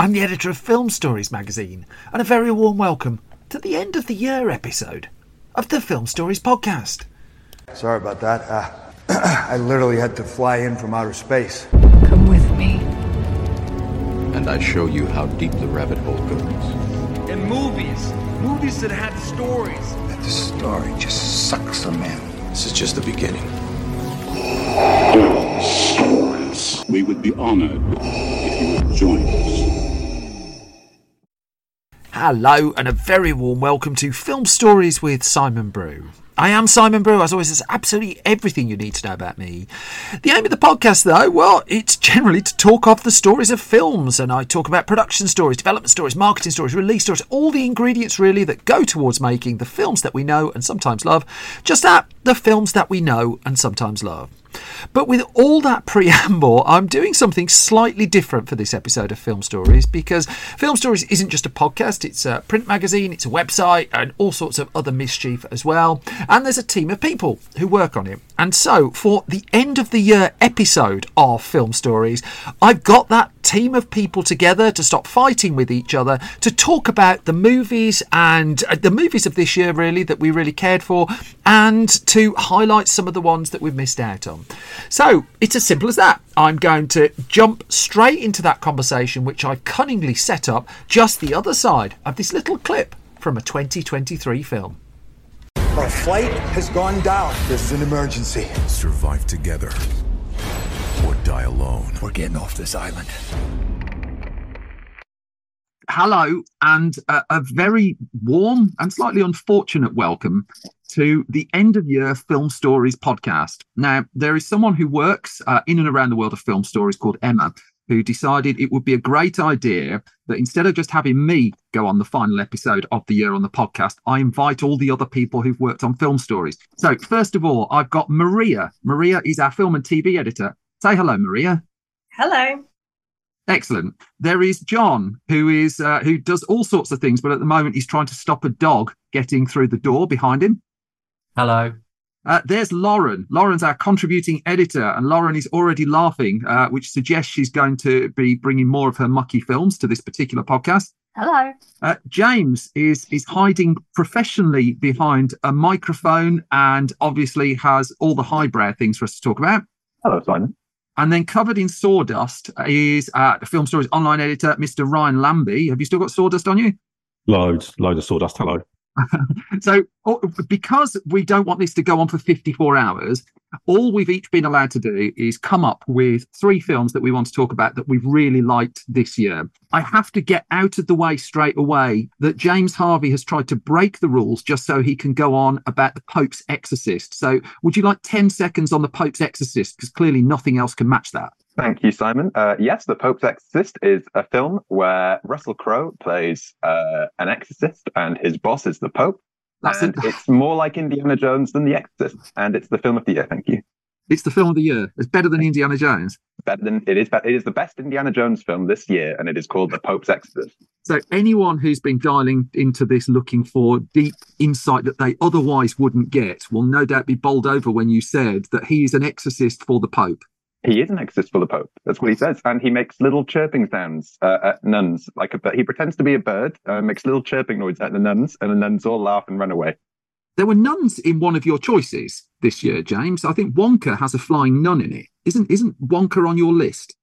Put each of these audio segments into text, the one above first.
I'm the editor of Film Stories magazine, and a very warm welcome to the end of the year episode of the Film Stories podcast. Sorry about that. Uh, I literally had to fly in from outer space. Come with me. And I show you how deep the rabbit hole goes. In movies, movies that had stories. That the story just sucks them in. This is just the beginning. stories. We would be honored if you would join us. Hello, and a very warm welcome to Film Stories with Simon Brew. I am Simon Brew. As always, there's absolutely everything you need to know about me. The aim of the podcast, though, well, it's generally to talk off the stories of films, and I talk about production stories, development stories, marketing stories, release stories, all the ingredients really that go towards making the films that we know and sometimes love. Just that, the films that we know and sometimes love. But with all that preamble, I'm doing something slightly different for this episode of Film Stories because Film Stories isn't just a podcast, it's a print magazine, it's a website, and all sorts of other mischief as well. And there's a team of people who work on it. And so, for the end of the year episode of Film Stories, I've got that team of people together to stop fighting with each other to talk about the movies and uh, the movies of this year, really, that we really cared for, and to highlight some of the ones that we've missed out on. So, it's as simple as that. I'm going to jump straight into that conversation, which I've cunningly set up just the other side of this little clip from a 2023 film. Our flight has gone down. This is an emergency. Survive together or die alone. We're getting off this island. hello and a, a very warm and slightly unfortunate welcome to the end of year film stories podcast now there is someone who works uh, in and around the world of film stories called emma who decided it would be a great idea that instead of just having me go on the final episode of the year on the podcast, I invite all the other people who've worked on film stories. So, first of all, I've got Maria. Maria is our film and TV editor. Say hello, Maria. Hello. Excellent. There is John, who is uh, who does all sorts of things, but at the moment he's trying to stop a dog getting through the door behind him. Hello. Uh, there's Lauren. Lauren's our contributing editor, and Lauren is already laughing, uh, which suggests she's going to be bringing more of her mucky films to this particular podcast. Hello. Uh, James is is hiding professionally behind a microphone, and obviously has all the highbrow things for us to talk about. Hello, Simon. And then covered in sawdust is uh, the film stories online editor, Mr. Ryan Lambie. Have you still got sawdust on you? Loads, loads of sawdust. Hello. so, oh, because we don't want this to go on for 54 hours, all we've each been allowed to do is come up with three films that we want to talk about that we've really liked this year. I have to get out of the way straight away that James Harvey has tried to break the rules just so he can go on about the Pope's Exorcist. So, would you like 10 seconds on the Pope's Exorcist? Because clearly nothing else can match that. Thank you, Simon. Uh, yes, The Pope's Exorcist is a film where Russell Crowe plays uh, an exorcist and his boss is the Pope. That's and it. it's more like Indiana Jones than The Exorcist, and it's the film of the year. Thank you. It's the film of the year. It's better than Indiana Jones. Better than it is. It is the best Indiana Jones film this year, and it is called The Pope's Exorcist. So anyone who's been dialing into this looking for deep insight that they otherwise wouldn't get will no doubt be bowled over when you said that he is an exorcist for the Pope. He is an exorcist for the Pope. That's what he says, and he makes little chirping sounds uh, at nuns. Like a, he pretends to be a bird, uh, makes little chirping noises at the nuns, and the nuns all laugh and run away. There were nuns in one of your choices this year, James. I think Wonka has a flying nun in it. Isn't isn't Wonka on your list?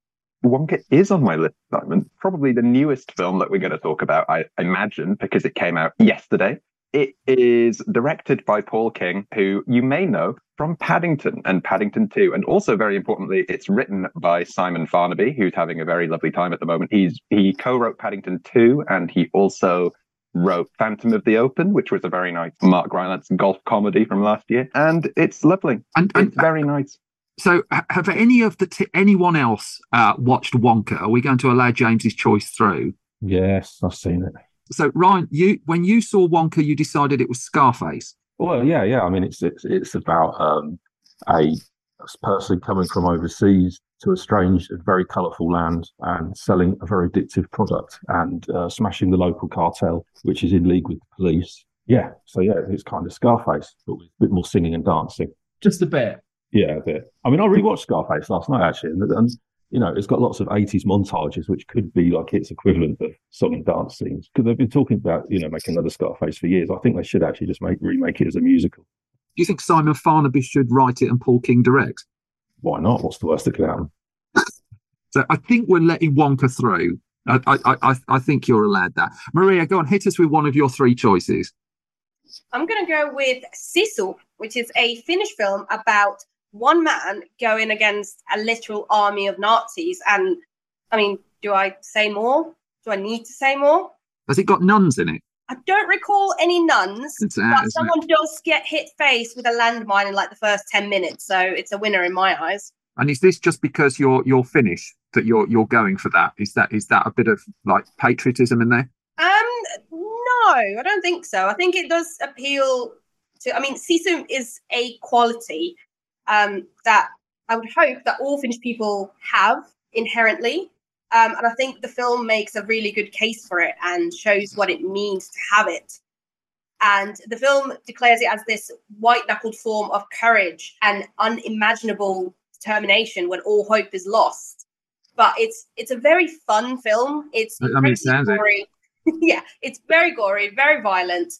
Wonka is on my list, Simon. Probably the newest film that we're going to talk about, I imagine, because it came out yesterday. It is directed by Paul King, who you may know from Paddington and Paddington 2. And also, very importantly, it's written by Simon Farnaby, who's having a very lovely time at the moment. He's he co-wrote Paddington 2 and he also wrote Phantom of the Open, which was a very nice Mark Rylance golf comedy from last year. And it's lovely. And, it's very nice. So, have any of the t- anyone else uh, watched Wonka? Are we going to allow James's choice through? Yes, I've seen it. So, Ryan, you when you saw Wonka, you decided it was Scarface. Well, yeah, yeah. I mean, it's it's it's about um, a person coming from overseas to a strange and very colourful land and selling a very addictive product and uh, smashing the local cartel, which is in league with the police. Yeah, so yeah, it's kind of Scarface, but with a bit more singing and dancing. Just a bit. Yeah, a bit. I mean, I rewatched Scarface last night actually, and, and you know, it's got lots of 80s montages, which could be like its equivalent of song and dance scenes. Because they've been talking about, you know, making another Scarface for years. I think they should actually just make remake it as a musical. Do you think Simon Farnaby should write it and Paul King direct? Why not? What's the worst that could happen? So I think we're letting Wonka through. I, I, I, I think you're allowed that. Maria, go on, hit us with one of your three choices. I'm going to go with Sisu, which is a Finnish film about one man going against a literal army of Nazis. And I mean, do I say more? Do I need to say more? Has it got nuns in it? I don't recall any nuns, It's out, but isn't it? someone does get hit face with a landmine in like the first 10 minutes. So it's a winner in my eyes. And is this just because you're you're Finnish that you're you're going for that? Is that is that a bit of like patriotism in there? Um, no, I don't think so. I think it does appeal to. I mean, Sisu is a quality um, that I would hope that all Finnish people have inherently, um, and I think the film makes a really good case for it and shows what it means to have it. And the film declares it as this white knuckled form of courage and unimaginable determination when all hope is lost. But it's it's a very fun film. It's it sounds it. gory. yeah, it's very gory, very violent,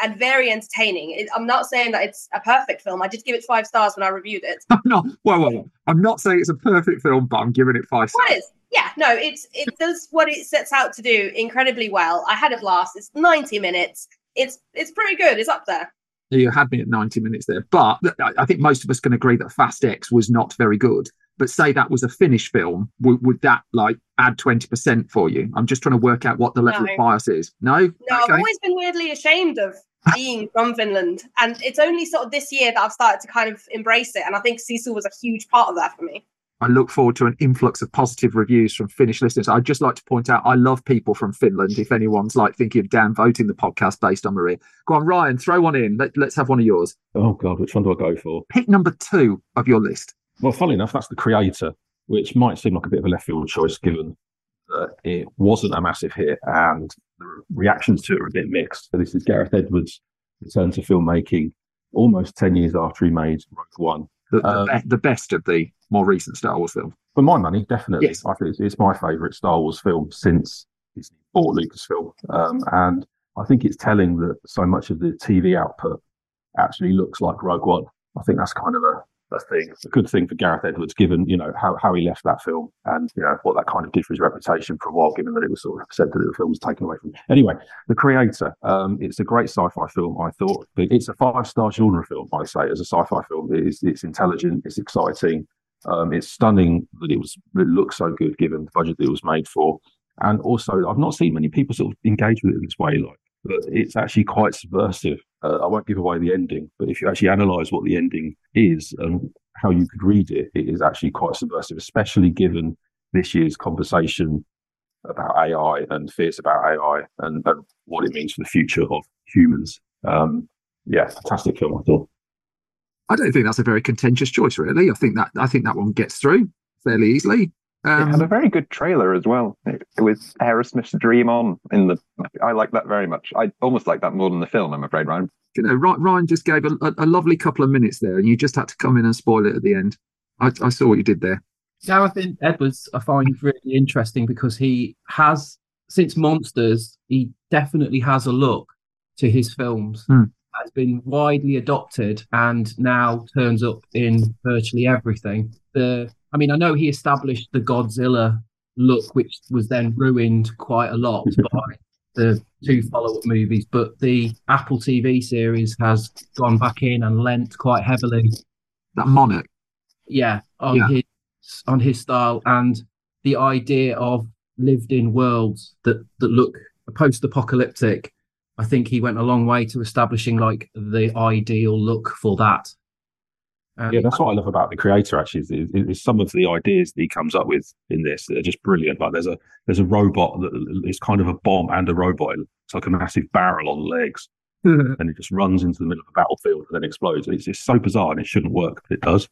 and very entertaining. It, I'm not saying that it's a perfect film. I did give it five stars when I reviewed it. Not. Well, well, well, I'm not saying it's a perfect film, but I'm giving it five stars. is? Yeah, no, it's it does what it sets out to do incredibly well. I had a blast. It's 90 minutes. It's it's pretty good. It's up there. You had me at 90 minutes there, but I I think most of us can agree that Fast X was not very good. But say that was a Finnish film, would, would that like add 20% for you? I'm just trying to work out what the level No. of bias is. No, No, okay. I've always been weirdly ashamed of being from Finland, and it's only sort of this year that I've started to kind of embrace it. And I think Sisu was a huge part of that for me. I look forward to an influx of positive reviews from Finnish listeners. I'd just like to point out I love people from Finland. If anyone's like thinking of downvoting the podcast based on Maria, go on, Ryan, throw one in. Let, let's have one of yours. Oh God, which one do I go for? Pick number two of your list. Well, funnily enough, that's the creator, which might seem like a bit of a left field choice given that it wasn't a massive hit and the reactions to it are a bit mixed. So this is Gareth Edwards' return to filmmaking almost 10 years after he made Rogue One. The, the, Um, be- the best of the more recent Star Wars films. For my money, definitely. Yes. I think it's, it's my favourite Star Wars film since Disney bought Lucasfilm. Um, and I think it's telling that so much of the TV output actually looks like Rogue One. I think that's kind of a, a thing, a good thing for Gareth Edwards, given, you know, how, how he left that film and, you know, what that kind of did for his reputation for a while, given that it was sort of said that the film was taken away from him. Anyway, The Creator, um, it's a great sci-fi film, I thought. It's a five-star genre film, I say, as a sci-fi film. It is, it's intelligent, it's exciting, um, it's stunning that it was it looks so good given the budget that it was made for, and also I've not seen many people sort of engage with it in this way. Like, but it's actually quite subversive. Uh, I won't give away the ending, but if you actually analyse what the ending is and how you could read it, it is actually quite subversive, especially given this year's conversation about AI and fears about AI and, and what it means for the future of humans. Um, yeah, fantastic film, I thought. I don't think that's a very contentious choice, really. I think that I think that one gets through fairly easily. It had a Um, very good trailer as well. It, it was Aerosmith's "Dream On" in the. I like that very much. I almost like that more than the film. I'm afraid, Ryan. you know, Ryan just gave a, a, a lovely couple of minutes there, and you just had to come in and spoil it at the end. I, I saw what you did there. Gareth Edwards, I find really interesting because he has, since Monsters, he definitely has a look to his films. Hmm. Has been widely adopted and now turns up in virtually everything. The, I mean, I know he established the Godzilla look, which was then ruined quite a lot by the two follow-up movies. But the Apple TV series has gone back in and lent quite heavily That Monarch. yeah on Yeah. his on his style and the idea of lived in worlds that that look post-apocalyptic i think he went a long way to establishing like the ideal look for that Um, yeah, that's what I love about the creator. Actually, is, is, is some of the ideas that he comes up with in this that are just brilliant. Like there's a there's a robot that is kind of a bomb and a robot. It's like a massive barrel on legs, and it just runs into the middle of a battlefield and then explodes. It's just so bizarre and it shouldn't work, but it does.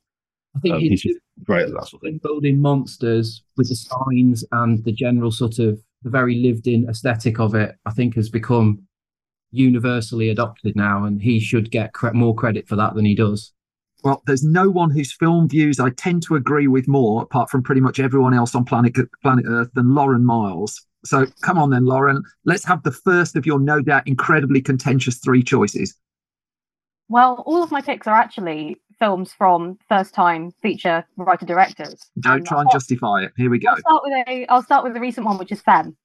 I think Um, he's, he's just great at that sort of thing. building monsters with the signs and the general sort of the very lived in aesthetic of it. I think has become universally adopted now, and he should get cre- more credit for that than he does. Well, there's no one whose film views I tend to agree with more, apart from pretty much everyone else on planet planet Earth, than Lauren Miles. So come on then, Lauren. Let's have the first of your no doubt incredibly contentious three choices. Well, all of my picks are actually films from first time feature writer directors. Don't try and justify it. Here we go. I'll start with a I'll start with the recent one, which is Femme.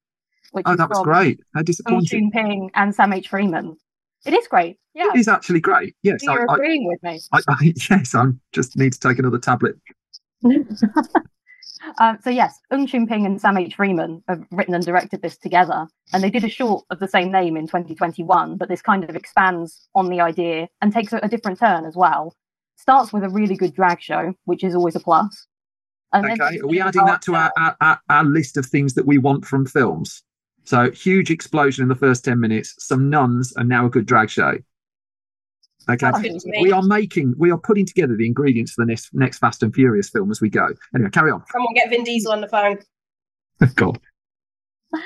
Which Oh, is that was great. How disappointing. Choon Ping and Sam H. Freeman. It is great. Yeah. It is actually great. Yes, I, You're I, agreeing with me. I, I, yes, I just need to take another tablet. um, so yes, Ng Choon Ping and Sam H. Freeman have written and directed this together, and they did a short of the same name in 2021. But this kind of expands on the idea and takes a, a different turn as well. Starts with a really good drag show, which is always a plus. And then Okay, are we adding that to our, our, our, our list of things that we want from films? So huge explosion in the first 10 minutes, some nuns, and now a good drag show. Okay, Sounds good to me. we are making, we are putting together the ingredients for the next next Fast and Furious film as we go. Anyway, carry on. Come on, get Vin Diesel on the phone. God,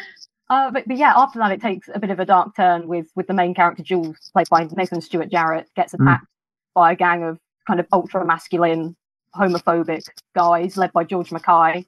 Uh, but, but yeah, after that, it takes a bit of a dark turn with with the main character Jules, played by Nathan Stewart Jarrett, gets Mm. attacked by a gang of kind of ultra masculine, homophobic guys led by George Mackay,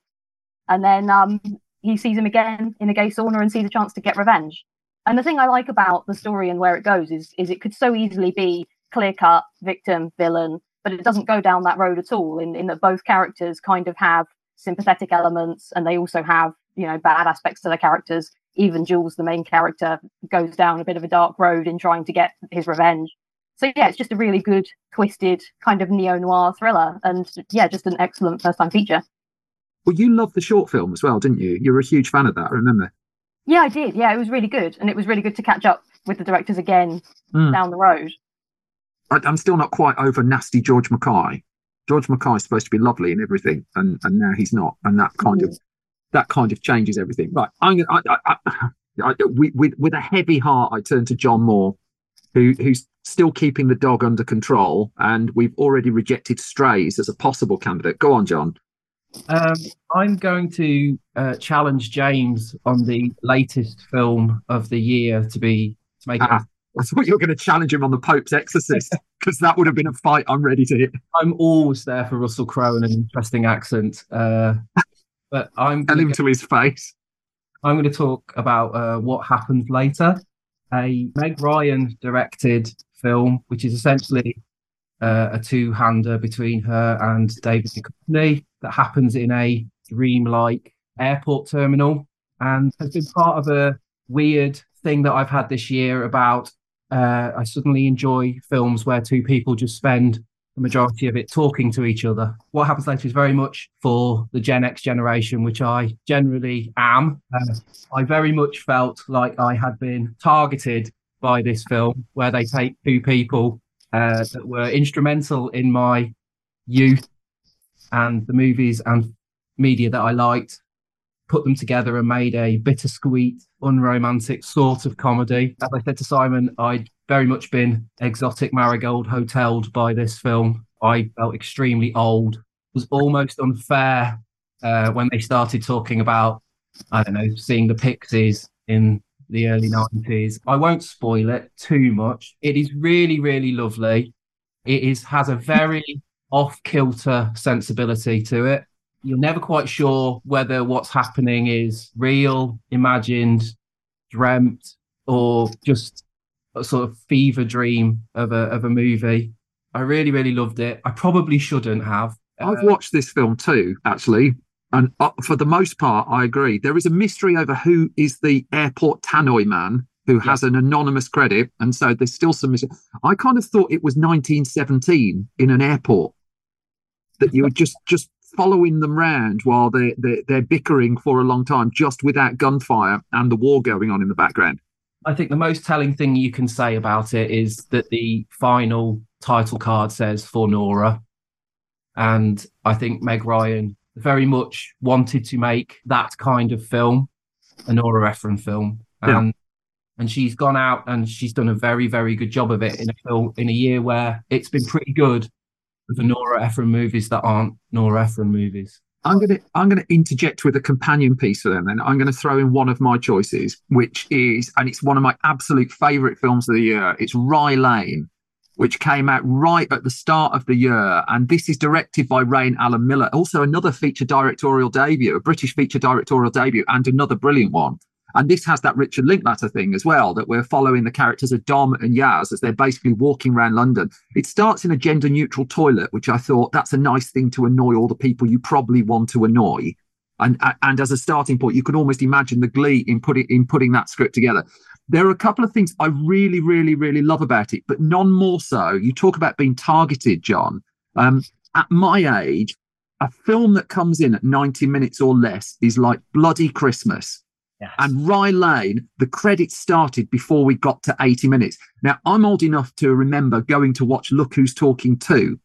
and then um, he sees him again in a gay sauna and sees a chance to get revenge. And the thing I like about the story and where it goes is is it could so easily be clear cut victim villain, but it doesn't go down that road at all. In in that both characters kind of have sympathetic elements and they also have you know bad aspects to their characters even jules the main character goes down a bit of a dark road in trying to get his revenge so yeah it's just a really good twisted kind of neo-noir thriller and yeah just an excellent first time feature well, you loved the short film as well, didn't you? You were a huge fan of that. I remember. yeah i did yeah it was really good and it was really good to catch up with the directors again Mm. down the road I, I'm still not quite over nasty George Mackay. George Mackay is supposed to be lovely and everything, and and now he's not, and that kind of that kind of changes everything. Right, I'm gonna, I, I, I, with with a heavy heart, I turn to John Moore, who who's still keeping the dog under control, and we've already rejected Strays as a possible candidate. Go on, John. Um, I'm going to uh, challenge James on the latest film of the year to be to make it. Ah, I thought you were going to challenge him on the Pope's Exorcist because that would have been a fight I'm ready to hit. I'm always there for Russell Crowe and an interesting accent. Uh, but I'm Tell him go- to his face. I'm going to talk about uh, what happened later. A Meg Ryan directed film, which is essentially uh, a two-hander between her and David Duchovny that happens in a dream-like airport terminal, and has been part of a weird thing that I've had this year about. Uh, I suddenly enjoy films where two people just spend the majority of it talking to each other. What happens later is very much for the Gen X generation, which I generally am. Uh, I very much felt like I had been targeted by this film, where they take two people uh, that were instrumental in my youth and the movies and media that I liked, put them together and made a bittersweet, unromantic sort of comedy. As I said to Simon, I'd very much been exotic marigold hoteled by this film. I felt extremely old. It was almost unfair uh, when they started talking about, I don't know, seeing the Pixies in the early 90s. I won't spoil it too much. It is really, really lovely. It is has a very off kilter sensibility to it. You're never quite sure whether what's happening is real, imagined, dreamt, or just a sort of fever dream of a of a movie. I really, really loved it. I probably shouldn't have. I've watched this film too, actually, and uh, for the most part, I agree. There is a mystery over who is the airport tannoy man who has an anonymous credit, and so there's still some mystery. I kind of thought it was 1917 in an airport that you were just just following them round while they they're, they're bickering for a long time, just without gunfire and the war going on in the background. I think the most telling thing you can say about it is that the final title card says for Nora. And I think Meg Ryan very much wanted to make that kind of film, a Nora Ephron film. Yeah. And and she's gone out and she's done a very, very good job of it in a film in a year where it's been pretty good for Nora Ephron movies that aren't Nora Ephron movies. I'm gonna I'm gonna interject with a companion piece for them. Then I'm gonna throw in one of my choices, which is and it's one of my absolute favourite films of the year. It's Rye Lane, which came out right at the start of the year, and this is directed by Raine Allen-Miller. Also, another feature directorial debut, a British feature directorial debut, and another brilliant one. And this has that Richard Linklater thing as well, that we're following the characters of Dom and Yaz as they're basically walking around London. It starts in a gender neutral toilet, which I thought that's a nice thing to annoy all the people you probably want to annoy. And, and as a starting point, you can almost imagine the glee in putting in putting that script together. There are a couple of things I really, really, really love about it, but none more so. You talk about being targeted, John. Um, at my age, a film that comes in at 90 minutes or less is like bloody Christmas. And Rye Lane, the credits started before we got to 80 minutes. Now, I'm old enough to remember going to watch Look Who's Talking 2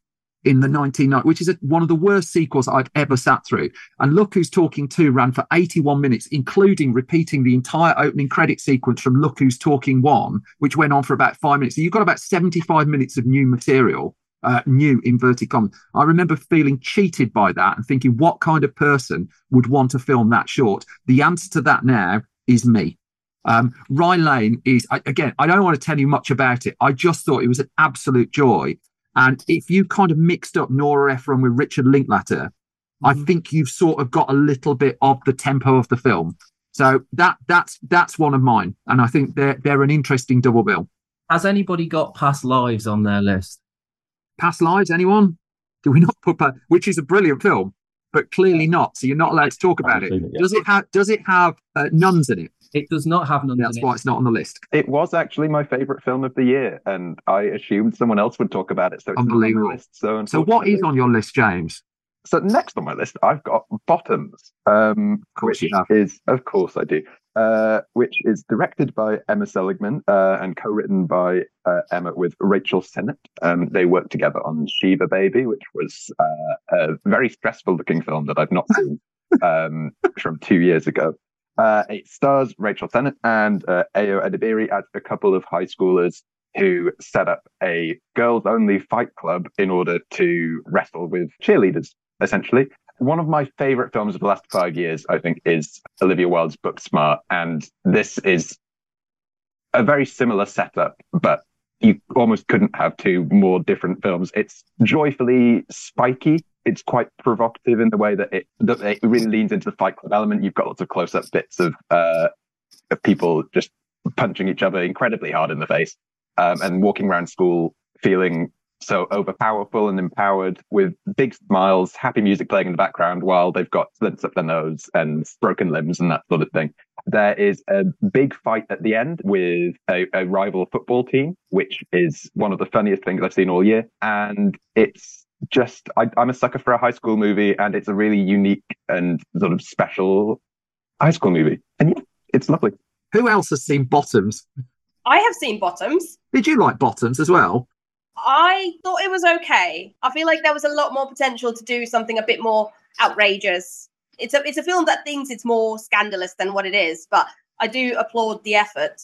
in the 1990s, which is a, one of the worst sequels I'd ever sat through. And Look Who's Talking 2 ran for 81 minutes, including repeating the entire opening credit sequence from Look Who's Talking 1, which went on for about five minutes. So you've got about 75 minutes of new material. Uh, new inverted commas. I remember feeling cheated by that and thinking, what kind of person would want to film that short? The answer to that now is me. Um, Rye Lane is, I, again, I don't want to tell you much about it. I just thought it was an absolute joy. And if you kind of mixed up Nora Ephron with Richard Linklater, I think you've sort of got a little bit of the tempo of the film. So that that's that's one of mine, and I think they're they're an interesting double bill. Has anybody got past lives on their list? Past Lives, anyone? Do we not put that? Which is a brilliant film, but clearly not. So you're not allowed to talk about it. it yet. Does it have Does it have uh, nuns in it? It does not have nuns That's in it. why it's not on the list. It was actually my favorite film of the year, and I assumed someone else would talk about it. So it's not on my Unbelievable. list. So, So what is on your list, James? So next on my list, I've got Bottoms, um, course which you have. is, of course, I do. Uh, which is directed by Emma Seligman uh, and co-written by uh, Emma with Rachel Sennott. Um, they worked together on Shiva Baby, which was uh, a very stressful-looking film that I've not seen um, from two years ago. Uh, it stars Rachel Sennott and uh, Ayo Edebiri as a couple of high schoolers who set up a girls only fight club in order to wrestle with cheerleaders, essentially. One of my favorite films of the last five years, I think, is Olivia Wilde's Booksmart. And this is a very similar setup, but you almost couldn't have two more different films. It's joyfully spiky. It's quite provocative in the way that it, that it really leans into the fight club element. You've got lots of close up bits of, uh, of people just punching each other incredibly hard in the face um, and walking around school feeling so overpowerful and empowered with big smiles, happy music playing in the background while they've got slits up their nose and broken limbs and that sort of thing. There is a big fight at the end with a, a rival football team, which is one of the funniest things I've seen all year. And it's just, I, I'm a sucker for a high school movie, and it's a really unique and sort of special high school movie. And yeah, it's lovely. Who else has seen Bottoms? I have seen Bottoms. Did you like Bottoms as well? I thought it was okay. I feel like there was a lot more potential to do something a bit more outrageous. It's a it's a film that thinks it's more scandalous than what it is, but I do applaud the effort.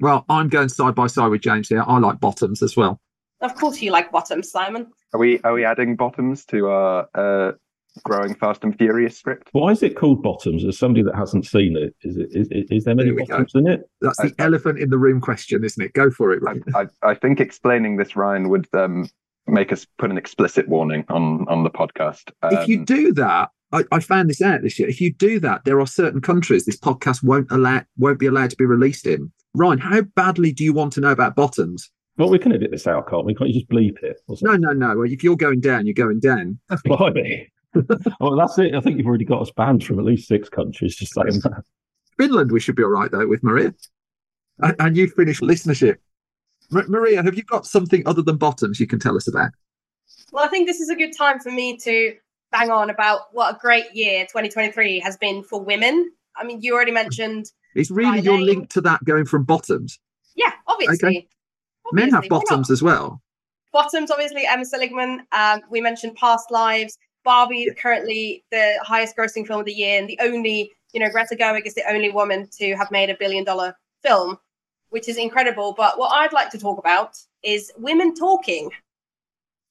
Well, I'm going side by side with James here. I like Bottoms as well. Of course, you like Bottoms, Simon. Are we are we adding bottoms to our uh, growing fast and furious script? Why is it called Bottoms? As somebody that hasn't seen it, is it is, is there many There we go. bottoms in it? That's the elephant in the room question, isn't it? Go for it, Ryan. I, I think explaining this, Ryan, would um, make us put an explicit warning on on the podcast. if you Um, do that, I, I found this out this year. If you do that, there are certain countries this podcast won't allow won't be allowed to be released in. Ryan, how badly do you want to know about bottoms? Well, we can edit this out, can't we? Can't you just bleep it? No, no, no. Well, if you're going down, you're going down. Blimey. Well, that's it. I think you've already got us banned from at least six countries just saying that. Finland, we should be all right though with Maria. And, and you finished listenership. Ma- Maria, have you got something other than bottoms you can tell us about? Well, I think this is a good time for me to bang on about what a great year 2023 has been for women. I mean, you already mentioned, It's really your Lane. link to that going from bottoms. yeah, obviously. Men have Obviously, why not? bottoms as well. bottoms, obviously, Emma Seligman. Um, we mentioned Past Lives. Barbie is currently the highest grossing film of the year, and the only, you know, Greta Gerwig is the only woman to have made a billion dollar film, which is incredible. But what I'd like to talk about is women talking.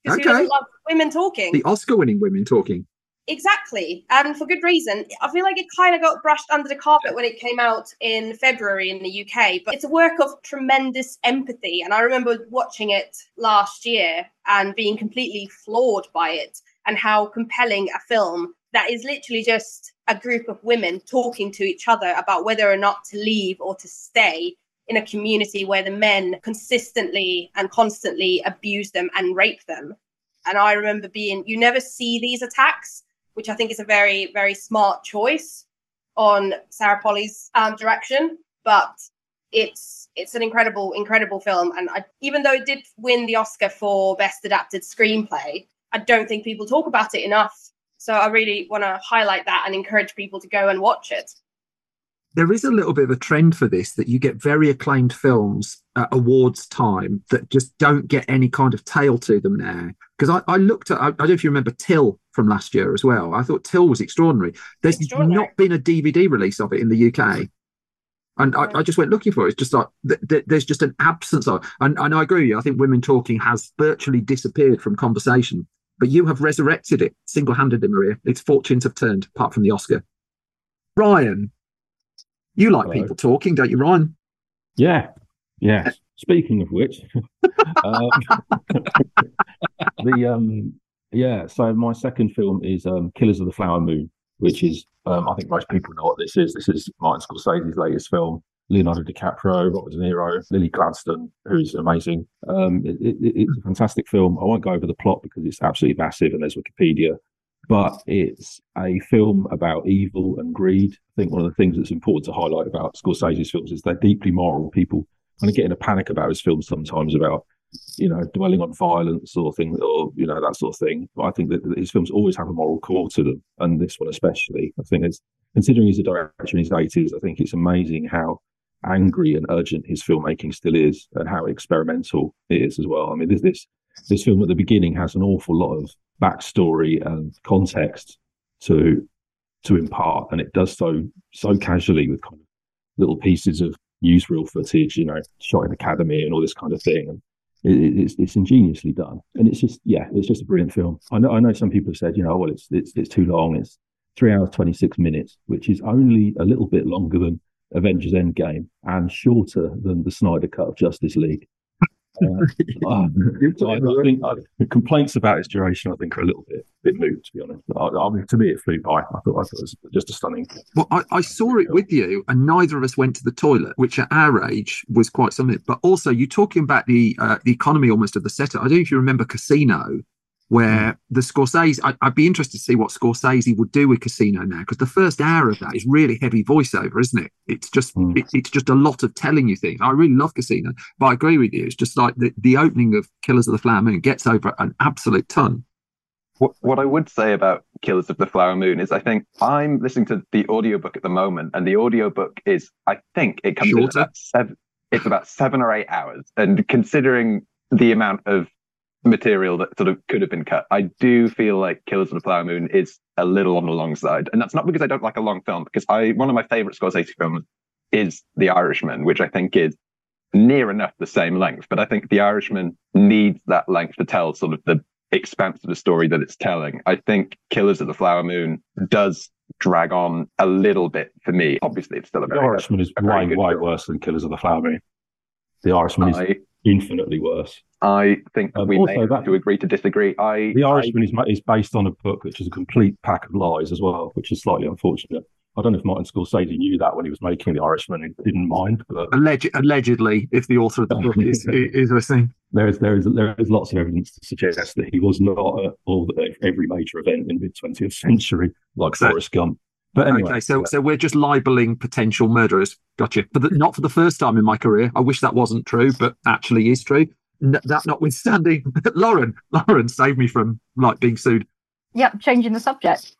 Okay. women talking? The Oscar winning women talking. Exactly, and for good reason. I feel like it kind of got brushed under the carpet when it came out in February in the UK, but it's a work of tremendous empathy. And I remember watching it last year and being completely floored by it and how compelling a film that is literally just a group of women talking to each other about whether or not to leave or to stay in a community where the men consistently and constantly abuse them and rape them. And I remember being, you never see these attacks, which I think is a very, very smart choice on Sarah Polley's um, direction. But it's it's an incredible, incredible film. And I, even though it did win the Oscar for Best Adapted Screenplay, I don't think people talk about it enough. So I really want to highlight that and encourage people to go and watch it. there is a little bit of a trend for this that you get very acclaimed films at awards time that just don't get any kind of tail to them now. Because I, I looked at, I, I don't know if you remember Till from last year as well. I thought Till was extraordinary. There's not been a DVD release of it in the UK. And I, I just went looking for it. It's just like th- th- there's just an absence of, and, and I agree with you. I think women talking has virtually disappeared from conversation. But you have resurrected it single handedly, Maria. Its fortunes have turned, apart from the Oscar. Ryan, you like Hello. people talking, don't you, Ryan? Yeah, yeah. Speaking of which, um, the um, yeah. So my second film is um, Killers of the Flower Moon, which is um, I think most people know what this is. This is Martin Scorsese's latest film. Leonardo DiCaprio, Robert De Niro, Lily Gladstone, who's amazing. Um, it, it, it's a fantastic film. I won't go over the plot because it's absolutely massive and there's Wikipedia. But it's a film about evil and greed. I think one of the things that's important to highlight about Scorsese's films is they're deeply moral. People kind of get in a panic about his films sometimes about, you know, dwelling on violence or things or, you know, that sort of thing. But I think that his films always have a moral core to them. And this one especially. I think it's, considering he's a director in his 80s, I think it's amazing how angry and urgent his filmmaking still is and how experimental it is as well. I mean, this, this, this film at the beginning has an awful lot of backstory and context to to impart, and it does so so casually with kind of little pieces of newsreel footage, you know, shot in academy and all this kind of thing. And it, it- it's it's ingeniously done, and it's just yeah, it's just a brilliant film. I know I know some people have said, you know, well, it's it's it's too long. It's three hours twenty six minutes, which is only a little bit longer than Avengers Endgame and shorter than the Snyder Cut of Justice League. Uh, so I, I think uh, the complaints about its duration, I think, are a little bit bit moot, to be honest. I, I mean, to me, it flew by. I thought, I thought it was just a stunning. Well, I, I saw it with you, and neither of us went to the toilet, which at our age was quite something. But also, you talking about the uh, the economy almost of the setup. I don't know if you remember Casino, where hmm. the Scorsese. I, I'd be interested to see what Scorsese would do with Casino now, because the first hour of that is really heavy voiceover, isn't it? It's just hmm. it, it's just a lot of telling you things. I really love Casino, but I agree with you. It's just like the, the opening of Killers of the Flower Moon gets over an absolute ton. What, what I would say about Killers of the Flower Moon is I think I'm listening to the audiobook at the moment, and the audiobook is, I think it comes in about seven, it's about seven or eight hours. And considering the amount of material that sort of could have been cut, I do feel like Killers of the Flower Moon is a little on the long side. And that's not because I don't like a long film, because I one of my favorite Scorsese films is The Irishman, which I think is near enough the same length. But I think The Irishman needs that length to tell sort of the expanse of the story that it's telling. I think Killers of the Flower Moon does drag on a little bit for me. Obviously, it's still a The very Irishman is way, way worse than Killers of the Flower Moon. The Irishman is I- infinitely worse. I think Um, we may also have that- to agree to disagree. I The Irishman is, is based on a book which is a complete pack of lies as well, which is slightly unfortunate. I don't know if Martin Scorsese knew that when he was making The Irishman and didn't mind, but Alleg- allegedly, if the author of the book is, is listening. there is there is there is lots of evidence to suggest that he was not at all every major event in the mid twentieth century, like So- Forrest Gump. But anyway, okay, so so we're just libeling potential murderers. Gotcha. But the, not for the first time in my career. I wish that wasn't true, but actually is true. N- that notwithstanding, Lauren, Lauren saved me from like being sued. Yep, changing the subject.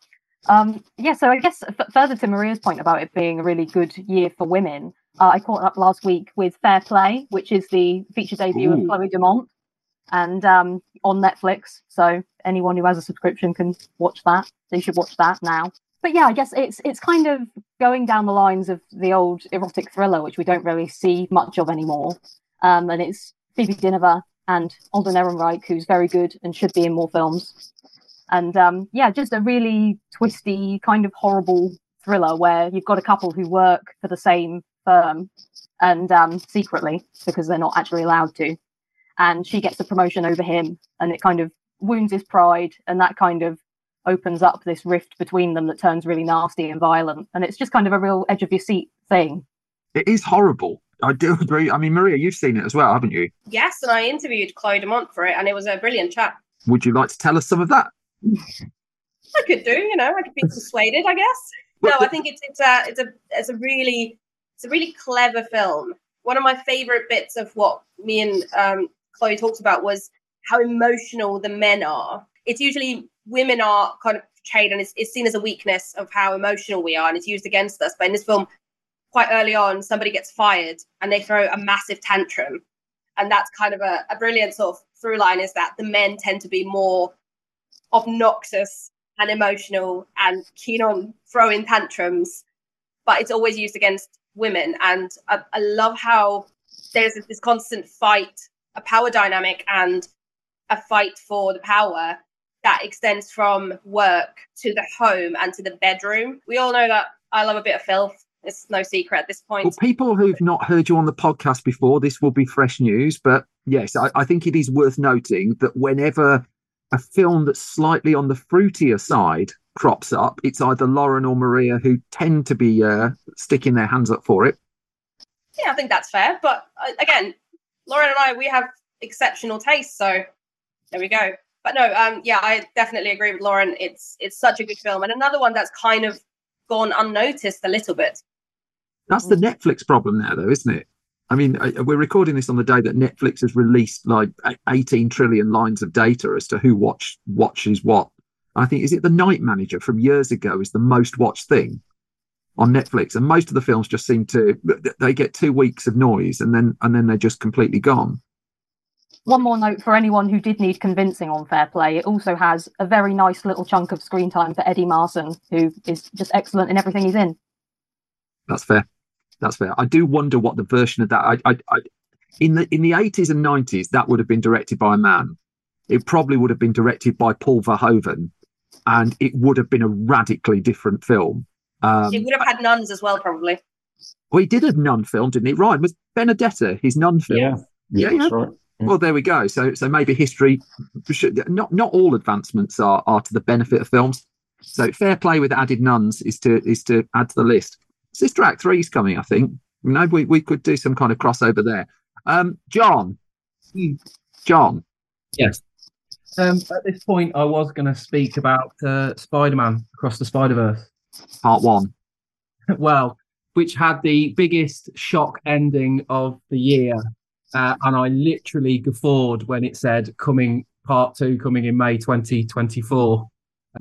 Um, yeah, so I guess f- further to Maria's point about it being a really good year for women, uh, I caught up last week with Fair Play, which is the feature debut Ooh. of Chloe Domont. and um, on Netflix. So anyone who has a subscription can watch that. They should watch that now. But yeah, I guess it's it's kind of going down the lines of the old erotic thriller, which we don't really see much of anymore. Um, and it's Phoebe Dynevor and Alden Ehrenreich, who's very good and should be in more films. And um, yeah, just a really twisty, kind of horrible thriller where you've got a couple who work for the same firm and um, secretly because they're not actually allowed to. And she gets a promotion over him, and it kind of wounds his pride, and that kind of opens up this rift between them that turns really nasty and violent. And it's just kind of a real edge of your seat thing. It is horrible. I do agree. I mean, Maria, you've seen it as well, haven't you? Yes, and I interviewed Chloe Domont for it, and it was a brilliant chat. Would you like to tell us some of that? I could do, you know, I could be persuaded, I guess. No, I think it's it's a it's a it's a really it's a really clever film. One of my favorite bits of what me and um, Chloe talked about was how emotional the men are. It's usually women are kind of portrayed and it's, it's seen as a weakness of how emotional we are and it's used against us. But in this film, quite early on, somebody gets fired and they throw a massive tantrum. And that's kind of a, a brilliant sort of through line is that the men tend to be more obnoxious and emotional and keen on throwing tantrums, but it's always used against women. And I, I love how there's this constant fight, a power dynamic, and a fight for the power that extends from work to the home and to the bedroom. We all know that I love a bit of filth. It's no secret at this point. Well, people who've not heard you on the podcast before, this will be fresh news. But yes, I, I think it is worth noting that whenever a film that's slightly on the fruitier side crops up, it's either Lauren or Maria who tend to be uh, sticking their hands up for it. Yeah, I think that's fair. But uh, again, Lauren and I, we have exceptional taste, so there we go. But no, um, yeah, I definitely agree with Lauren. It's it's such a good film, and another one that's kind of gone unnoticed a little bit. That's the Netflix problem now, though, isn't it? I mean, we're recording this on the day that Netflix has released like 18 trillion lines of data as to who watch watches what. I think is it the Night Manager from years ago is the most watched thing on Netflix, and most of the films just seem to they get two weeks of noise and then and then they're just completely gone. One more note for anyone who did need convincing on Fair Play: it also has a very nice little chunk of screen time for Eddie Marsan, who is just excellent in everything he's in. That's fair. That's fair. I do wonder what the version of that. I, I, I in the in the eighties and nineties, that would have been directed by a man. It probably would have been directed by Paul Verhoeven, and it would have been a radically different film. Um, it would have had nuns as well, probably. Well, he did a nun film, didn't he? Ryan was Benedetta his nun film. Yeah, yeah, yeah. Right. Yeah. Well, there we go. So, so maybe history. Should, not not all advancements are are to the benefit of films. So, fair play with added nuns is to is to add to the list. Sister Act three is coming, I think. You know, we, we could do some kind of crossover there. Um, John, John. Yes. Um, at this point, I was going to speak about uh, Spider-Man Across the Spider-Verse, Part One. well, which had the biggest shock ending of the year, uh, and I literally guffawed when it said "coming Part Two, coming in May 2024."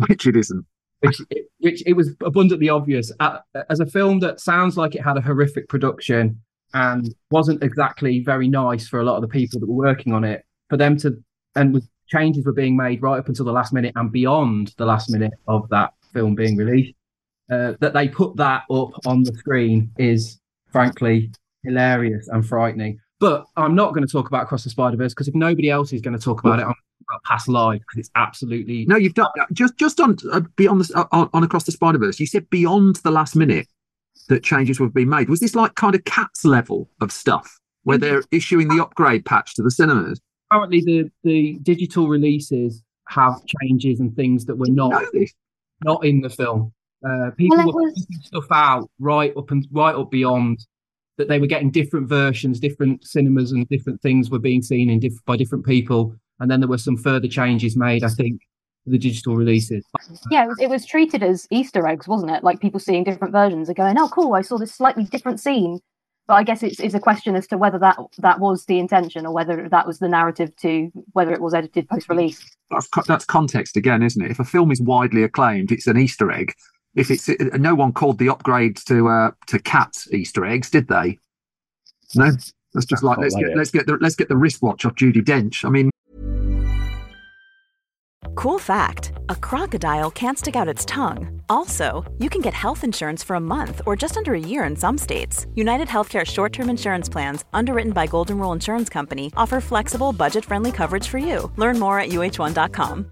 Which it isn't which which it was abundantly obvious uh, as a film that sounds like it had a horrific production and wasn't exactly very nice for a lot of the people that were working on it. For them to and with changes were being made right up until the last minute and beyond the last minute of that film being released. Uh, that they put that up on the screen is frankly hilarious and frightening. But I'm not going to talk about Across the Spider Verse because if nobody else is going to talk about it, I'm about past live because it's absolutely no. You've done just just on uh, beyond the uh, on, on across the Spider Verse. You said beyond the last minute that changes were being made. Was this like kind of cats level of stuff where they're issuing the upgrade patch to the cinemas? Currently, the the digital releases have changes and things that were not not in the film. Uh, people well, were was... stuff out right up and right up beyond that they were getting different versions, different cinemas, and different things were being seen in diff- by different people and then there were some further changes made, I think, for the digital releases. Yeah, it was, it was, treated as Easter eggs, wasn't it? Like people seeing different versions and going, "Oh, cool! I saw this slightly different scene." But I guess it's, it's a question as to whether that that was the intention or whether that was the narrative to whether it was edited post release. That's, that's context again, isn't it? If a film is widely acclaimed, it's an Easter egg. If it's no one called the upgrades to uh, to cat Easter eggs, did they? No, that's just like let's get let's get the let's get the wristwatch off Judi Dench. I mean, Cool fact a crocodile can't stick out its tongue. Also, you can get health insurance for a month or just under a year in some states. United Healthcare short term insurance plans, underwritten by Golden Rule Insurance Company, offer flexible, budget friendly coverage for you. Learn more at uh1.com.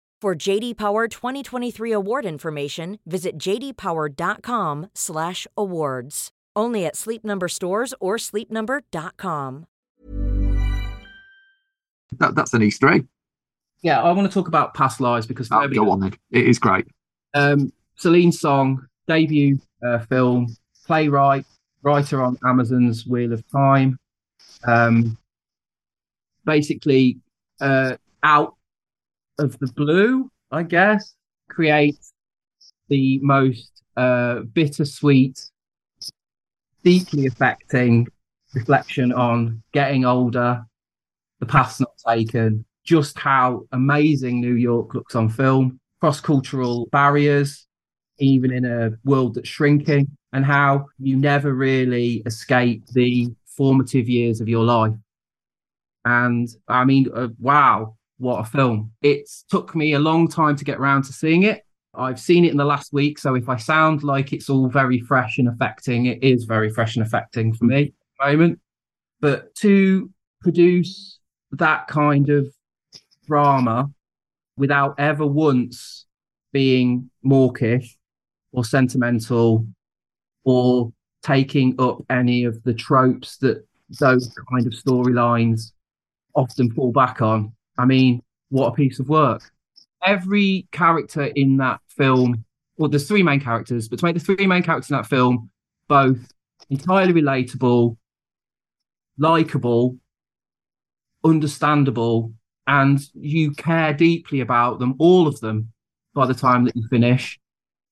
For JD Power 2023 award information, visit jdpower.com/awards. Only at Sleep Number stores or sleepnumber.com. That, that's an Easter egg. Yeah, I want to talk about past lives because oh, go on then. It is great. Um, Celine Song debut uh, film, playwright, writer on Amazon's Wheel of Time. Um, basically, uh, out of the blue, I guess, creates the most uh, bittersweet deeply affecting reflection on getting older, the path's not taken, just how amazing New York looks on film, cross cultural barriers, even in a world that's shrinking, and how you never really escape the formative years of your life. And I mean, uh, wow, what a film. It took me a long time to get around to seeing it. I've seen it in the last week, so if I sound like it's all very fresh and affecting, it is very fresh and affecting for me at the moment. But to produce that kind of drama without ever once being mawkish or sentimental or taking up any of the tropes that those kind of storylines often fall back on. I mean, what a piece of work every character in that film, well, there's three main characters, but to make the three main characters in that film both entirely relatable, likable, understandable, and you care deeply about them, all of them, by the time that you finish.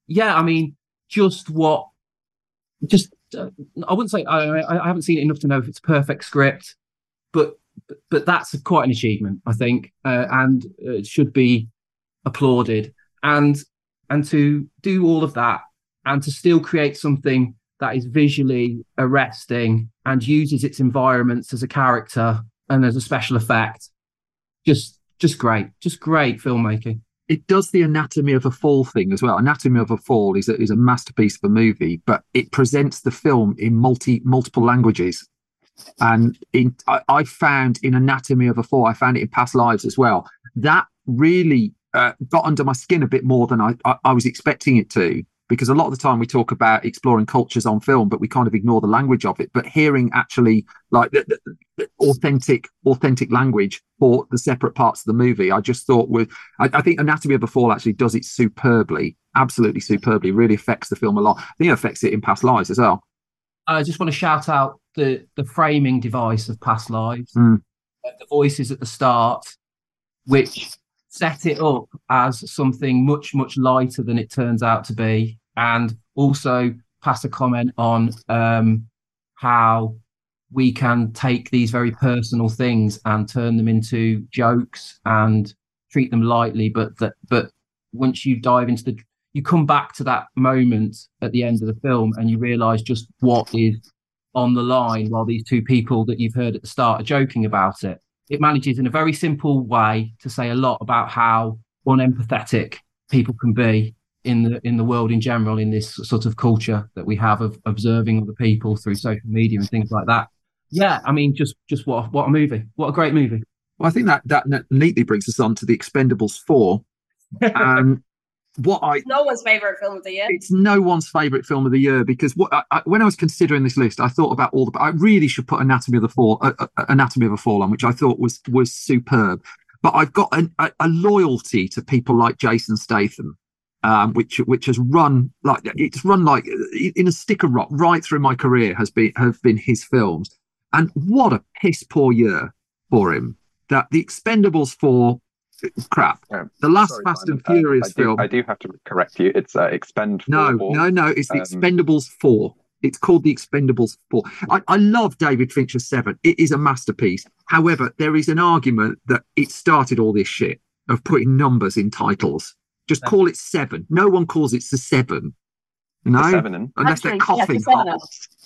Yeah, I mean, just what, just, uh, I wouldn't say, I, I haven't seen it enough to know if it's a perfect script, but but that's quite an achievement, I think, uh, and it should be applauded. And and to do all of that and to still create something that is visually arresting and uses its environments as a character and as a special effect just just great just great filmmaking. It does the anatomy of a fall thing as well. Anatomy of a fall is a, is a masterpiece of a movie but it presents the film in multi multiple languages and in I, I found in anatomy of a fall i found it in past lives as well that really uh, got under my skin a bit more than I, I, I was expecting it to because a lot of the time we talk about exploring cultures on film, but we kind of ignore the language of it. But hearing actually like the, the, the authentic, authentic language for the separate parts of the movie, I just thought with, I, I, think Anatomy of a Fall actually does it superbly, absolutely superbly, really affects the film a lot. I think it affects it in past lives as well. I just want to shout out the, the framing device of past lives, mm. the voices at the start, which set it up as something much much lighter than it turns out to be and also pass a comment on um, how we can take these very personal things and turn them into jokes and treat them lightly but that but once you dive into the you come back to that moment at the end of the film and you realize just what is on the line while these two people that you've heard at the start are joking about it. It manages in a very simple way to say a lot about how unempathetic people can be in the in the world in general in this sort of culture that we have of observing other people through social media and things like that. Yeah i mean just just what what a movie. What a great movie. Well i think that that neatly brings us on to the expendables 4 um what I no one's favorite film of the year. It's no one's favorite film of the year because what I, I, when I was considering this list, I thought about all the. I really should put Anatomy of the Fall, uh, uh, Anatomy of a Fall on, which I thought was was superb. But I've got an, a, a, loyalty to people like Jason Statham, um, which which has run like it's run like in a sticker rock right through my career has been have been his films, and what a piss poor year for him. That the Expendables four crap. Um, The last sorry, Fast Simon, and Furious uh, I do, film. I do have to correct you. It's uh, Expend. No, Four. no, no. It's the Um, Expendables 4. It's called the Expendables 4. I, I love David Fincher's 7. It is a masterpiece. However, there is an argument that it started all this shit of putting numbers in titles. Just call it 7. No one calls it the 7. No, The Seven. unless Actually, they're yes, coughing. the Seven.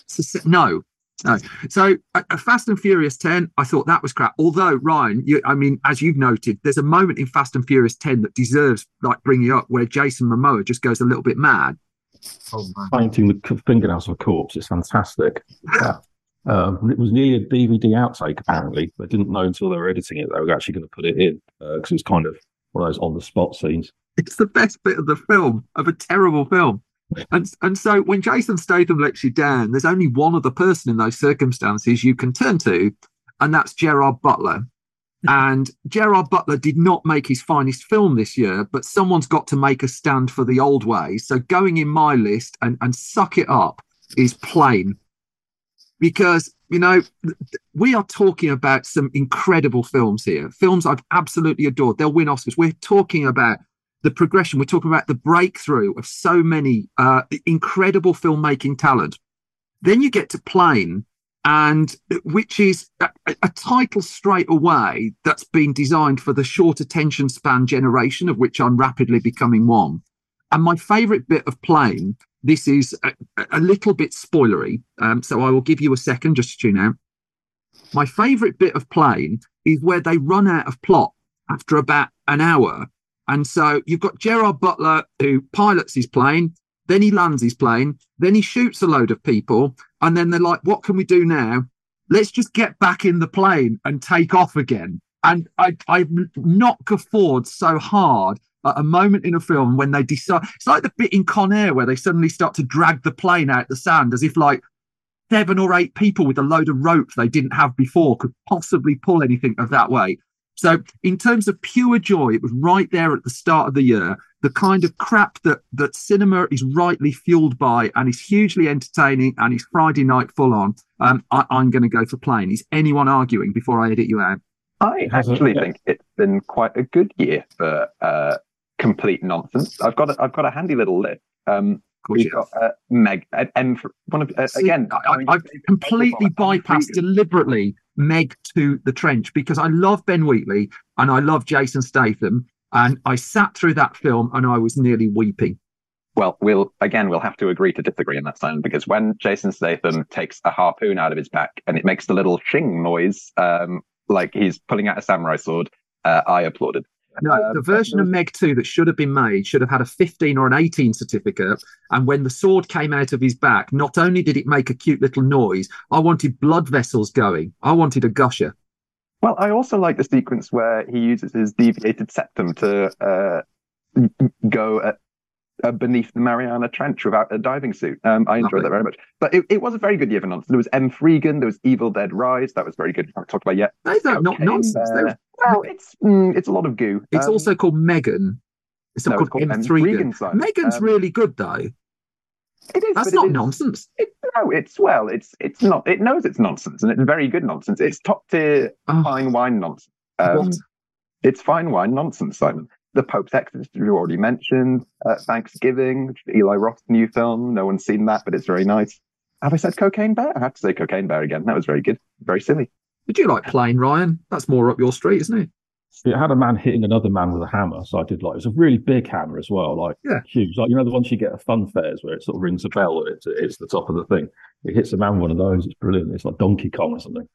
It's a se- no, no. So, a, a Fast and Furious 10, I thought that was crap. Although, Ryan, you, I mean, as you've noted, there's a moment in Fast and Furious 10 that deserves like bringing up where Jason Momoa just goes a little bit mad. painting the fingernails of a corpse. It's fantastic. Yeah. Um, it was nearly a DVD outtake, apparently. They didn't know until they were editing it they were actually going to put it in because it's kind of one of those on the spot scenes. It's the best bit of the film, of a terrible film. And and so when Jason Statham lets you down, there's only one other person in those circumstances you can turn to, and that's Gerard Butler. And Gerard Butler did not make his finest film this year, but someone's got to make a stand for the old ways. So going in my list and, and suck it up is Plane. Because, you know, we are talking about some incredible films here, films I've absolutely adored. They'll win Oscars. We're talking about the progression. We're talking about the breakthrough of so many uh, incredible filmmaking talent. Then you get to Plane, and which is a, a title straight away that's been designed for the short attention span generation, of which I'm rapidly becoming one. And my favourite bit of Plane, this is a, a little bit spoilery, um, so I will give you a second just to tune out. My favourite bit of Plane is where they run out of plot after about an hour and so you've got Gerard Butler who pilots his plane, then he lands his plane, then he shoots a load of people, and then they're like, "What can we do now? Let's just get back in the plane and take off again." And I, I've not guffawed so hard at a moment in a film when they decide. It's like the bit in Con Air where they suddenly start to drag the plane out the sand, as if like seven or eight people with a load of rope they didn't have before could possibly pull anything of that way. So, in terms of pure joy, it was right there at the start of the year. The kind of crap that that cinema is rightly fueled by and is hugely entertaining and is Friday night full on. Um, I, I'm going to go for Plane. Is anyone arguing before I edit you out? I actually think it's been quite a good year for uh, complete nonsense. I've got a, I've got a handy little list. Um, we've got uh, Meg uh, M for one of uh, again. I, I've completely bypassed deliberately Meg to the trench because I love Ben Wheatley and I love Jason Statham, and I sat through that film and I was nearly weeping. Well, we'll again we'll have to agree to disagree in that sign because when Jason Statham takes a harpoon out of his back and it makes the little shing noise, um, like he's pulling out a samurai sword, uh, I applauded. No, Um, the version of Meg 2 that should have been made should have had a 15 or an 18 certificate. And when the sword came out of his back, not only did it make a cute little noise, I wanted blood vessels going. I wanted a gusher. Well, I also like the sequence where he uses his deviated septum to uh, go at, uh, beneath the Mariana Trench without a diving suit. Um, I enjoyed that very much. But it, it was a very good year for nonsense. There was M3GAN, there was Evil Dead Rise. That was very good. I haven't talked about yet. Are not nonsense. They're- Well, it's mm, it's a lot of goo. It's Um, also called Megan. It's not no, called called M. M3. Freegan, Megan's Um, really good, though. It is. That's not is- nonsense. It, no, it's well, it's it's not. It knows it's nonsense, and it's very good nonsense. It's top tier fine wine nonsense. Um, What? It's fine wine nonsense, Simon. The Pope's Exorcist, you already mentioned. Uh, Thanksgiving, which is Eli Roth's new film. No one's seen that, but it's very nice. Have I said Cocaine Bear? I have to say Cocaine Bear again. That was very good. Very silly. Did you like Plane, Ryan? That's more up your street, isn't it? It had a man hitting another man with a hammer, so I did like it was a really big hammer as well, like Yeah. huge. Like you know the ones you get at fun fairs where it sort of rings a bell and it hits the top of the thing. It hits a man with one of those. It's brilliant. It's like Donkey Kong or something.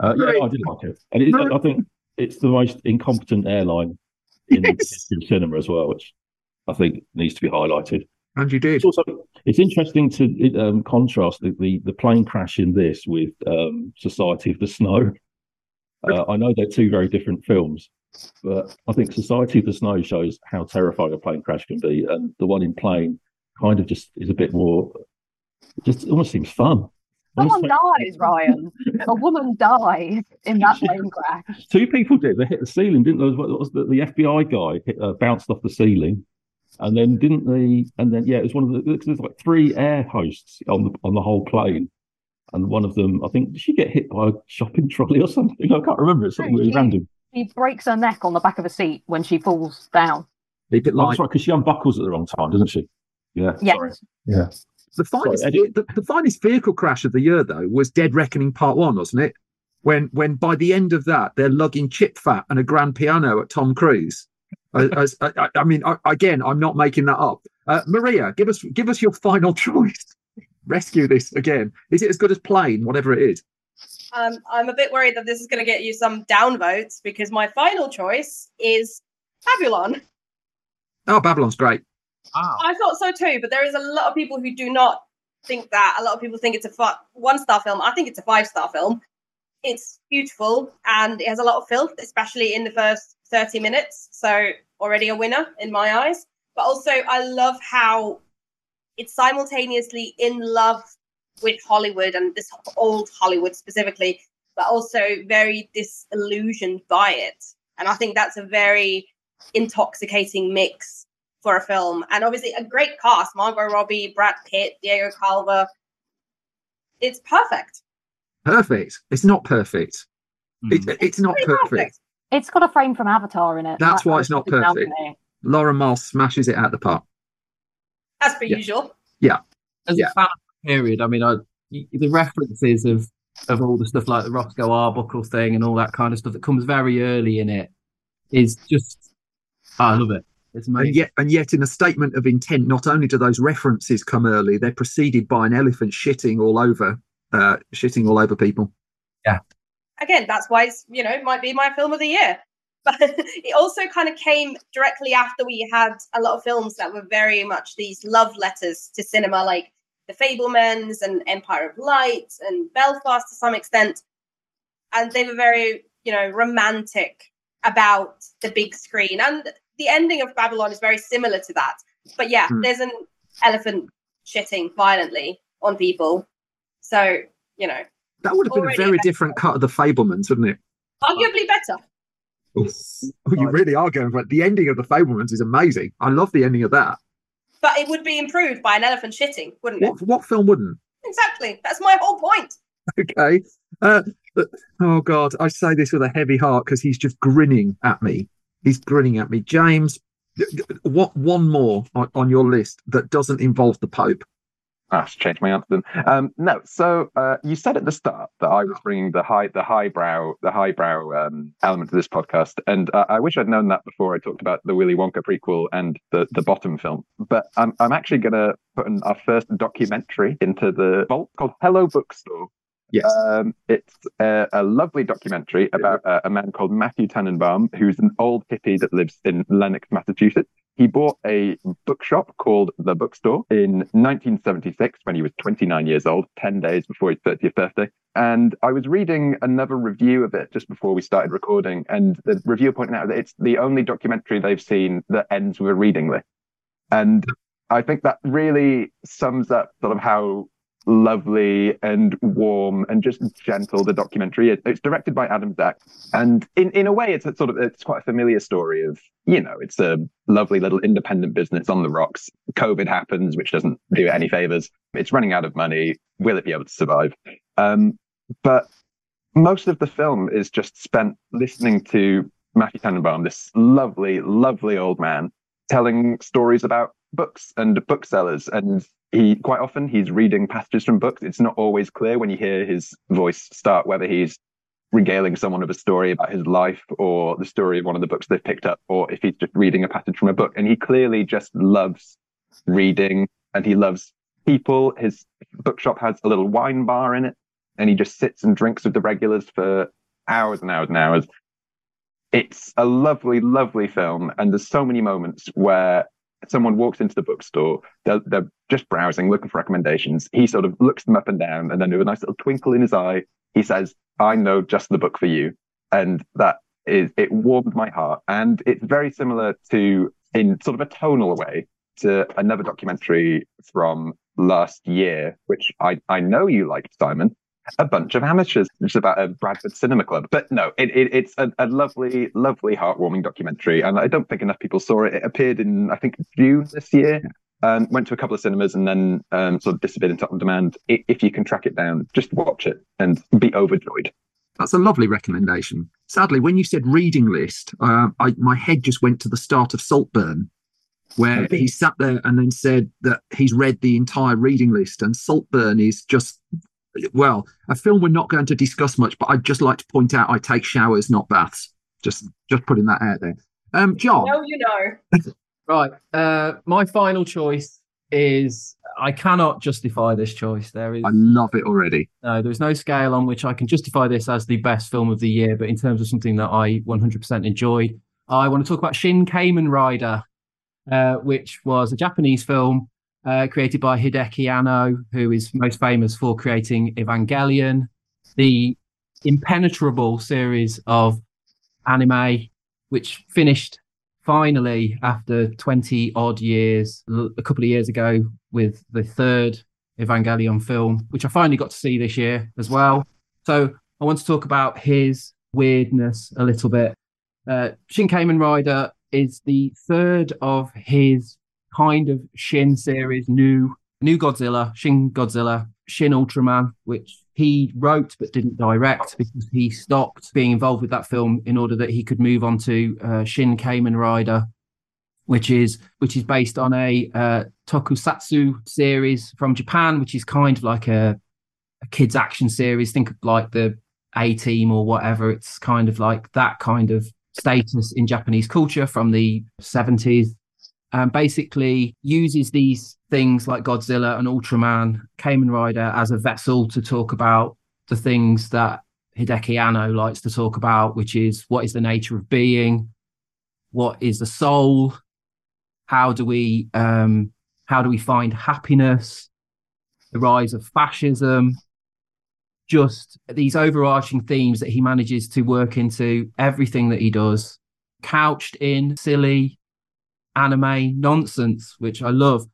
Uh, yeah, no, I did like it, and it, I think it's the most incompetent airline in cinema as well, which I think needs to be highlighted. And you did. It's also it's interesting to um, contrast the, the the plane crash in this with um, Society of the Snow. Uh, I know they're two very different films, but I think Society of the Snow shows how terrifying a plane crash can be, and the one in Plane kind of just is a bit more. Just almost seems fun. Someone dies, Ryan. A woman died in that plane crash. Two people did. They hit the ceiling, didn't they? What was the, the FBI guy hit, uh, bounced off the ceiling, and then didn't they? And then yeah, it was one of the. There's like three air hosts on the on the whole plane, and one of them, I think, did she get hit by a shopping trolley or something? I can't remember. It's something really She- random. He breaks her neck on the back of a seat when she falls down. A bit Oh, that's right, because she unbuckles at the wrong time, doesn't she? Yeah. Yes. Sorry. Yeah. The finest, Sorry, the, the finest vehicle crash of the year, though, was Dead Reckoning Part One, wasn't it? When, when by the end of that, they're lugging chip fat and a grand piano at Tom Cruise. As, as- I, I- I mean, I, again, I'm not making that up. Uh, Maria, give us give us your final choice. Rescue this again. Is it as good as Plane, whatever it is? Um, I'm a bit worried that this is going to get you some downvotes because my final choice is Babylon. Oh, Babylon's great. I thought so too, but there is a lot of people who do not think that. A lot of people think it's a one star film. I think it's a five star film. It's beautiful and it has a lot of filth, especially in the first 30 minutes. So, already a winner in my eyes. But also, I love how it's simultaneously in love with Hollywood and this old Hollywood specifically, but also very disillusioned by it. And I think that's a very intoxicating mix for a film. And obviously, a great cast Margot Robbie, Brad Pitt, Diego Calva. It's perfect. Perfect. It's not perfect. Hmm. It, it's not Pretty perfect. It's got a frame from Avatar in it. That's That- why it's not perfect. Laura Lauren Miles smashes it out the park. As per Yeah. usual. Yeah. As Yeah. a fan of the period, I mean, I, the references of of all the stuff like the Roscoe Arbuckle thing and all that kind of stuff that comes very early in it is just, I love it. It's. And yet, and yet, in a statement of intent, not only do those references come early, they're preceded by an elephant shitting all over, uh, shitting all over people. Yeah. Again, that's why it's, you know, it might be my film of the year. But it also kind of came directly after we had a lot of films that were very much these love letters to cinema, like The Fabelmans and Empire of Light and Belfast to some extent. And they were very, you know, romantic about the big screen. And the ending of Babylon is very similar to that. But yeah, Hmm. there's an elephant shitting violently on people. So, you know, That would have been a very better. different cut of the Fabelmans, wouldn't it? arguably better. Oh, you really are going for it. The ending of the Fabelmans is amazing. I love the ending of that. But it would be improved by an elephant shitting, wouldn't it? What what film wouldn't? Exactly. That's my whole point. Okay. Uh, but- oh God, I say this with a heavy heart because he's just grinning at me. He's grinning at me. James, what one more on, on your list that doesn't involve the Pope? Ah, should change my answer then. Um, no, so uh, you said at the start that I was bringing the high, the highbrow, the highbrow um, element to this podcast, and uh, I wish I'd known that before I talked about the Willy Wonka prequel and the the Bottom film. But I'm I'm actually going to put an, our first documentary into the vault called Hello Bookstore. Yes. Um, it's a, a lovely documentary about uh, a man called Matthew Tannenbaum, who's an old hippie that lives in Lenox, Massachusetts. He bought a bookshop called The Bookstore in 1976 when he was 29 years old, 10 days before his 30th birthday. And I was reading another review of it just before we started recording, and the reviewer pointed out that it's the only documentary they've seen that ends with a reading list. And I think that really sums up sort of how lovely and warm and just gentle the documentary. It's directed by Adam Zach, and in, in a way, it's a sort of it's quite a familiar story of you know it's a lovely little independent business on the rocks. COVID happens, which doesn't do it any favors. It's running out of money. Will it be able to survive? Um, but most of the film is just spent listening to Matthew Tannenbaum, this lovely, lovely old man, telling stories about books and booksellers and he quite often he's reading passages from books. It's not always clear when you hear his voice start whether he's regaling someone of a story about his life or the story of one of the books they've picked up or if he's just reading a passage from a book. And he clearly just loves reading and he loves people. His bookshop has a little wine bar in it and he just sits and drinks with the regulars for hours and hours and hours. It's a lovely lovely film and there's so many moments where someone walks into the bookstore, they're, they're just browsing, looking for recommendations. He sort of looks them up and down, and then with a nice little twinkle in his eye, he says, I know just the book for you. And that is, it warmed my heart. And it's very similar to, in sort of a tonal way, to another documentary from last year, which I, I know you liked, Simon. A bunch of amateurs, which is about a Bradford Cinema Club. But no, it, it, it's a, a lovely, lovely, heartwarming documentary. And I don't think enough people saw it. It appeared in, I think, June this year. Um, went to a couple of cinemas and then um, sort of disappeared into on demand. I, if you can track it down, just watch it and be overjoyed. That's a lovely recommendation. sadly, when you said reading list, uh, I, my head just went to the start of Saltburn, where he sat there and then said that he's read the entire reading list. And Saltburn is just, well, a film we're not going to discuss much, but I'd just like to point out I take showers, not baths. Just, just putting that out there. Um, John. No, you know. Right. Uh, my final choice is I cannot justify this choice. There is I love it already. no, there's no scale on which I can justify this as the best film of the year. But in terms of something that I 100% enjoyed, I want to talk about Shin Kamen Rider, uh, which was a Japanese film uh, created by Hideki Anno, who is most famous for creating Evangelion, the impenetrable series of anime, which finished finally after 20 odd years, a couple of years ago, with the third Evangelion film, which I finally got to see this year as well. So I want to talk about his weirdness a little bit. Uh, Shin Kamen Rider is the third of his kind of Shin series, new new Godzilla, Shin Godzilla, Shin Ultraman, which he wrote but didn't direct because he stopped being involved with that film in order that he could move on to uh, Shin Kamen Rider, which is which is based on a uh, tokusatsu series from Japan, which is kind of like a, a kids action series. Think of like the A Team or whatever. It's kind of like that kind of status in Japanese culture from the 70s. And basically uses these things like Godzilla and Ultraman, Kamen Rider as a vessel to talk about the things that Hideki Anno likes to talk about, which is what is the nature of being, what is the soul, how do we um, how do we find happiness, the rise of fascism, just these overarching themes that he manages to work into everything that he does, couched in silly anime nonsense, which I love.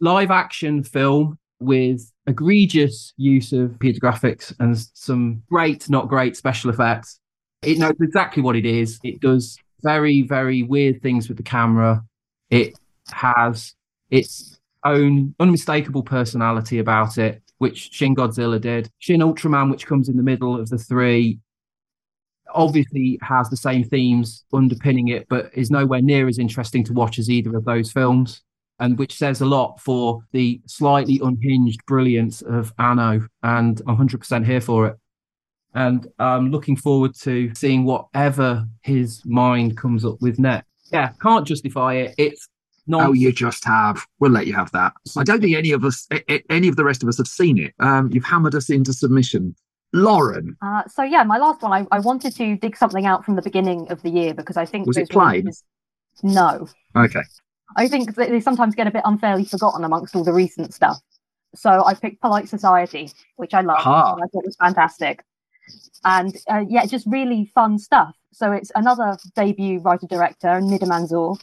Live action film with egregious use of computer graphics and some great, not great special effects. It knows exactly what it is. It does very, very weird things with the camera. It has its own unmistakable personality about it, which Shin Godzilla did. Shin Ultraman, which comes in the middle of the three, obviously has the same themes underpinning it, but is nowhere near as interesting to watch as either of those films. And which says a lot for the slightly unhinged brilliance of Anno, and I'm 100% here for it. And I'm looking forward to seeing whatever his mind comes up with next. Yeah, can't justify it. It's not. Oh, you just have. We'll let you have that. I don't think any of us, any of the rest of us, have seen it. Um, you've hammered us into submission. Lauren, Uh, so yeah, my last one, I, I wanted to dig something out from the beginning of the year because I think Was it Plane? releases- No, okay. I think that they sometimes get a bit unfairly forgotten amongst all the recent stuff. So I picked Polite Society, which I love. And I thought was fantastic, and uh, yeah, just really fun stuff. So it's another debut writer director, Nida Manzoor,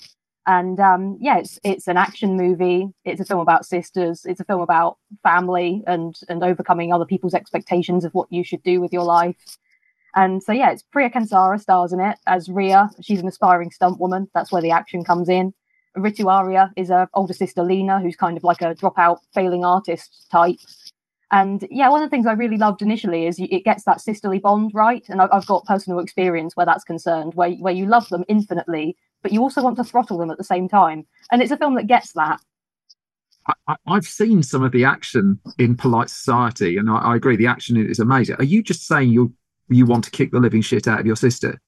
and um, yeah, it's it's an action movie. It's a film about sisters. It's a film about family and and overcoming other people's expectations of what you should do with your life. And so yeah, it's Priya Kansara stars in it as Ria. She's an aspiring stunt woman. That's where the action comes in. Ritu Arya is her older sister Lena, who's kind of like a dropout failing artist type. And yeah, one of the things I really loved initially is you, it gets that sisterly bond right, and I've, I've got personal experience where that's concerned, where where you love them infinitely, but you also want to throttle them at the same time. And it's a film that gets that. I, I've seen some of the action in Polite Society, and I, I agree the action is amazing. Are you just saying you you want to kick the living shit out of your sister?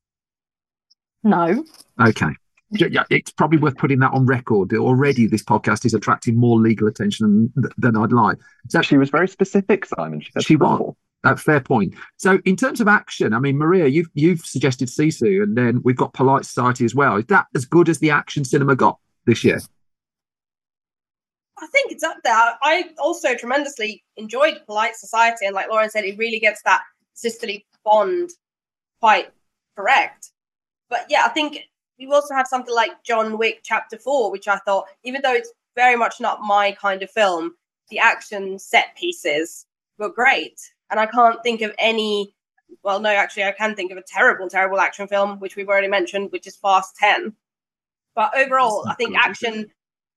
No, Okay. Yeah, yeah, it's probably worth putting that on record. Already, this podcast is attracting more legal attention than, than I'd like. So She was very specific, Simon. She said she was. throttle. Uh, fair point. So, in terms of action, I mean, Maria, you've you've suggested Sisu, and then we've got Polite Society as well. Is that as good as the action cinema got this year? I think it's up there. I also tremendously enjoyed Polite Society, and like Lauren said, it really gets that sisterly bond quite correct. But yeah, I think we also have something like John Wick Chapter Four, which I thought, even though it's very much not my kind of film, the action set pieces were great, and I can't think of any. Well, no, actually, I can think of a terrible, terrible action film, which we've already mentioned, which is Fast Ten. But overall, I think action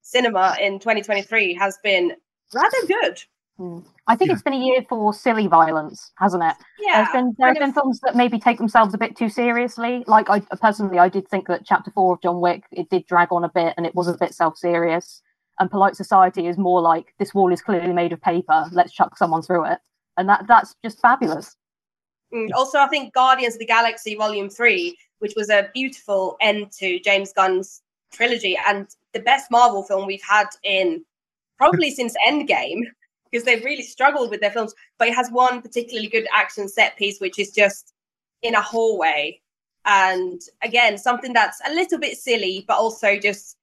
cinema in 2023 has been rather good. Mm. I think it's been a year for silly violence, hasn't it? Yeah, There's been there have been films that maybe take themselves a bit too seriously. Like I personally, I did think that Chapter Four of John Wick it did drag on a bit, and it was a bit self-serious. And Polite Society is more like this wall is clearly made of paper. Let's chuck someone through it, and that that's just fabulous. Mm, Also, I think Guardians of the Galaxy Volume 3, which was a beautiful end to James Gunn's trilogy and the best Marvel film we've had in probably since Endgame, because they've really struggled with their films. But it has one particularly good action set piece, which is just in a hallway. And again, something that's a little bit silly, but also just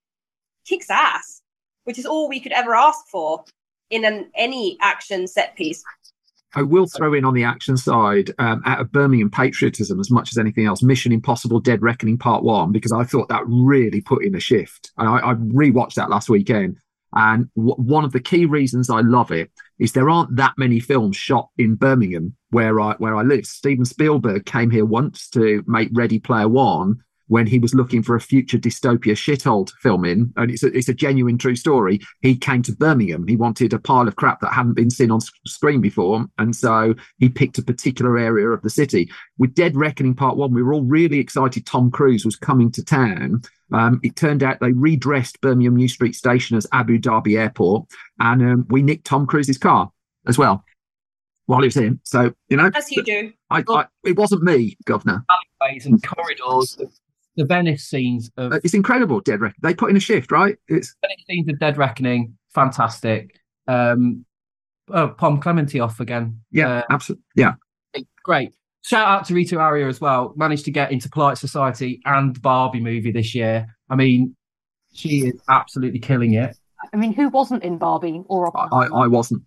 kicks ass, which is all we could ever ask for in an any action set piece. I will throw in on the action side, um, out of Birmingham patriotism as much as anything else, Mission Impossible Dead Reckoning Part One, because I thought that really put in a shift. And I, I rewatched that last weekend. And w- one of the key reasons I love it is there aren't that many films shot in Birmingham where I where I live. Steven Spielberg came here once to make Ready Player One when he was looking for a future dystopia shithole to film in, and it's a, it's a genuine true story. He came to Birmingham. He wanted a pile of crap that hadn't been seen on screen before, and so he picked a particular area of the city. With Dead Reckoning Part One, we were all really excited. Tom Cruise was coming to town. Um, it turned out they redressed Birmingham New Street Station as Abu Dhabi Airport, and um, we nicked Tom Cruise's car as well while he was in. So you know, As you do. I, I, it wasn't me, Governor. alleyways and corridors. The, the Venice scenes of Uh, It's incredible, Dead Reckoning. They put in a shift, right? It's Venice scenes of Dead Reckoning, fantastic. Um, oh, Pom Klementieff again. yeah, Uh, absolutely, yeah. great. Shout out to Ritu Arya as well. Managed to get into Polite Society and Barbie movie this year. I mean, she is absolutely killing it. I mean, who wasn't in Barbie or I, Oppenheimer? I wasn't.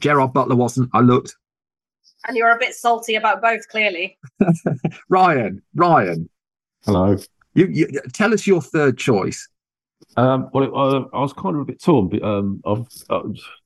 Gerard Butler wasn't. I looked. And you're a bit salty about both, clearly. Ryan, Ryan, Hello. you, you tell us your third choice. Um, well, uh, I was kind of a bit torn. But, um, I've, uh,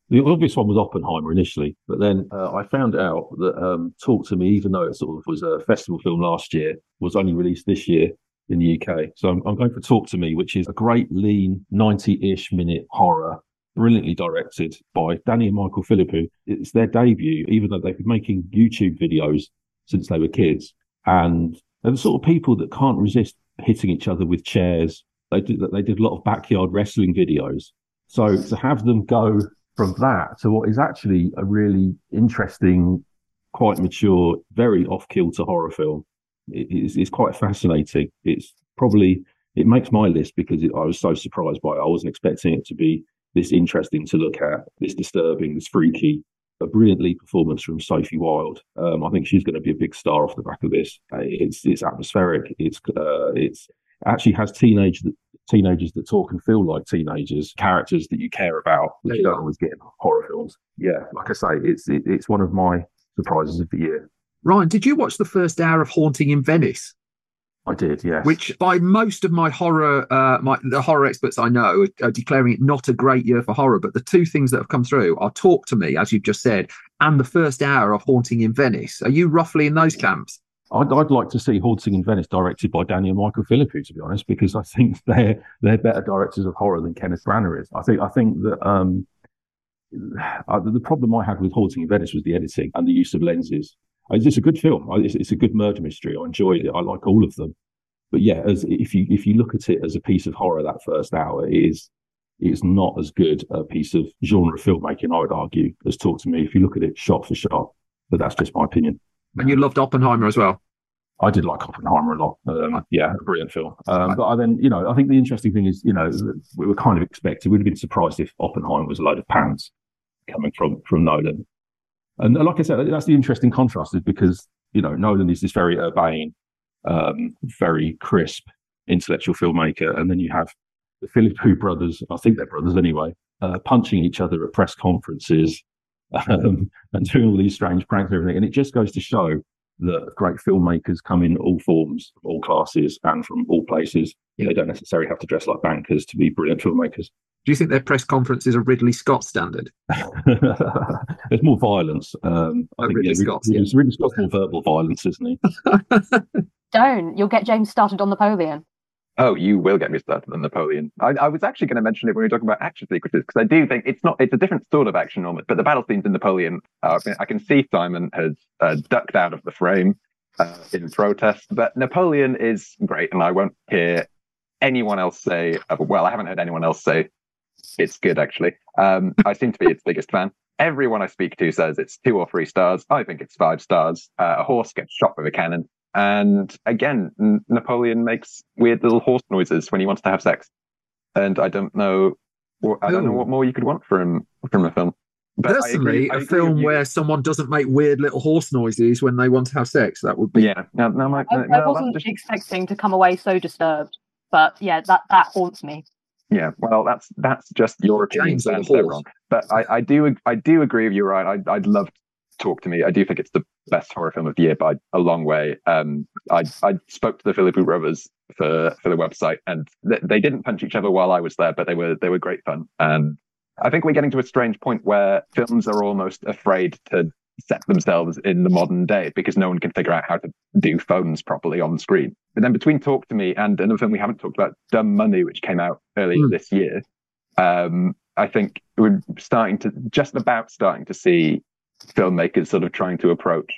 the obvious one was Oppenheimer initially, but then uh, I found out that um, Talk to Me, even though it sort of was a festival film last year, was only released this year in the UK. So I'm, I'm going for Talk to Me, which is a great lean 90-ish minute horror, brilliantly directed by Danny and Michael Philippou. It's their debut, even though they've been making YouTube videos since they were kids, and they're the sort of people that can't resist hitting each other with chairs. They did they did a lot of backyard wrestling videos. So to have them go from that to what is actually a really interesting, quite mature, very off kilter horror film it- it's, it's quite fascinating. It's probably it makes my list because it, I was so surprised by it. I wasn't expecting it to be this interesting to look at, this disturbing, this freaky. A brilliant lead performance from Sophie Wilde. Um, I think she's going to be a big star off the back of this. Uh, It's it's atmospheric. It's uh, it's actually has teenage teenagers that talk and feel like teenagers, characters that you care about, which you don't always get in horror films. Yeah, like I say, it's it, it's one of my surprises of the year. Ryan, did you watch the first hour of Haunting in Venice? I did, yes. Which, by most of my horror, uh, my the horror experts I know are, are declaring it not a great year for horror. But the two things that have come through are Talk to Me, as you've just said, and the first hour of Haunting in Venice. Are you roughly in those camps? I'd, I'd like to see Haunting in Venice directed by Danny and Michael Philippou, to be honest, because I think they're they're better directors of horror than Kenneth Branagh is. I think I think that um, uh, the problem I had with Haunting in Venice was the editing and the use of lenses. Uh, It's a good film. It's, it's a good murder mystery. I enjoyed it. I like all of them. But yeah, as if you if you look at it as a piece of horror, that first hour it is it's not as good a piece of genre filmmaking. I would argue as Talk to Me. If you look at it shot for shot, but that's just my opinion. And you loved Oppenheimer as well. I did like Oppenheimer a lot. Um, yeah, a brilliant film. Um, but I then, you know, I think the interesting thing is, you know, we were kind of expected. We'd have been surprised if Oppenheimer was a load of pants coming from from Nolan. And like I said, that's the interesting contrast, is because you know Nolan is this very urbane, um, very crisp intellectual filmmaker, and then you have the Philippou brothers. I think they're brothers anyway, uh, punching each other at press conferences um, and doing all these strange pranks and everything. And it just goes to show that great filmmakers come in all forms, all classes, and from all places. They don't necessarily have to dress like bankers to be brilliant filmmakers. Do you think their press conferences are Ridley Scott standard? There's more violence. Um, I Oh, think, Ridley yeah, Scott's, Ridley, Ridley Scott's more verbal violence, isn't he? Don't. You'll get James started on Napoleon. Oh, you will get me started on Napoleon. I, I was actually going to mention it when we were talking about action sequences because I do think it's not it's a different sort of action almost, but the battle scenes in Napoleon, uh, I can see Simon has uh, ducked out of the frame uh, in protest, but Napoleon is great, and I won't hear anyone else say. Well, I haven't heard anyone else say it's good actually. Um, I seem to be its biggest fan. Everyone I speak to says it's two or three stars. I think it's five stars. Uh, a horse gets shot with a cannon. And again, N- Napoleon makes weird little horse noises when he wants to have sex. And I don't know, I don't know what more you could want from from a film. But Personally, agree, a film where someone doesn't make weird little horse noises when they want to have sex, that would be. Yeah, no, no, my, I, no, I wasn't just... expecting to come away so disturbed, but yeah, that that haunts me. Yeah, well, that's that's just your opinion, and they're wrong. But I, I do I do agree with you, right? I, I'd love to talk to me. I do think it's the best horror film of the year by a long way. Um, I I spoke to the Philippou brothers for for the website, and th- they didn't punch each other while I was there, but they were they were great fun. And I think we're getting to a strange point where films are almost afraid to set themselves in the modern day because no one can figure out how to do phones properly on screen. But then between Talk to Me and another film we haven't talked about, Dumb Money, which came out earlier mm. this year, um, I think we're starting to just about starting to see filmmakers sort of trying to approach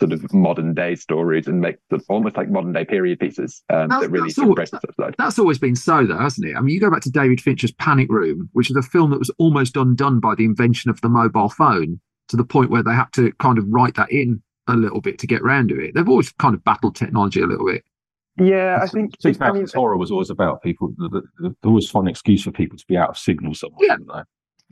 sort of modern day stories and make sort of almost like modern day period pieces um, that really embrace the side. That's always been so, though, hasn't it? I mean, you go back to David Fincher's Panic Room, which is a film that was almost undone by the invention of the mobile phone to the point where they had to kind of write that in a little bit to get round to it. They've always kind of battled technology a little bit. Yeah, I think I mean, horror was always about people. There was fun excuse for people to be out of signal somewhere. Yeah,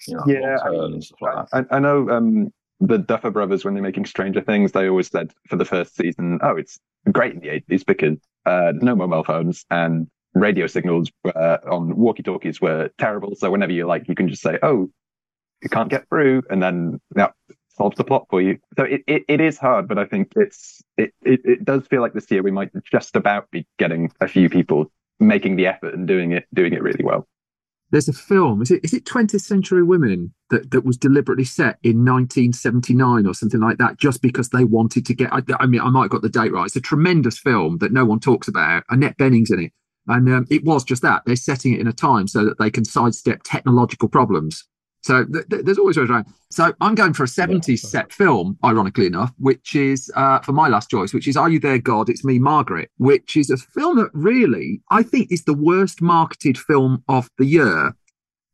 you know, yeah. I, like I, I, know um, the Duffer Brothers, when they're making Stranger Things, they always said for the first season, "Oh, it's great in the '80s because uh, no mobile phones and radio signals uh, on walkie-talkies were terrible. So whenever you like, you can just say, "Oh, you can't get through," and then that solves the plot for you. So it, it, it is hard, but I think it's it, it it does feel like this year we might just about be getting a few people making the effort and doing it doing it really well there's a film is it is it 20th century women that, that was deliberately set in 1979 or something like that just because they wanted to get I, I mean i might have got the date right. It's a tremendous film that no one talks about annette bening's in it. And um, it was just that they're setting it in a time so that they can sidestep technological problems so th- th- there's always ways around. So I'm going for a 70s yeah, set film, ironically enough, which is uh, for my last choice, which is Are You There, God? It's Me, Margaret, which is a film that really I think is the worst marketed film of the year.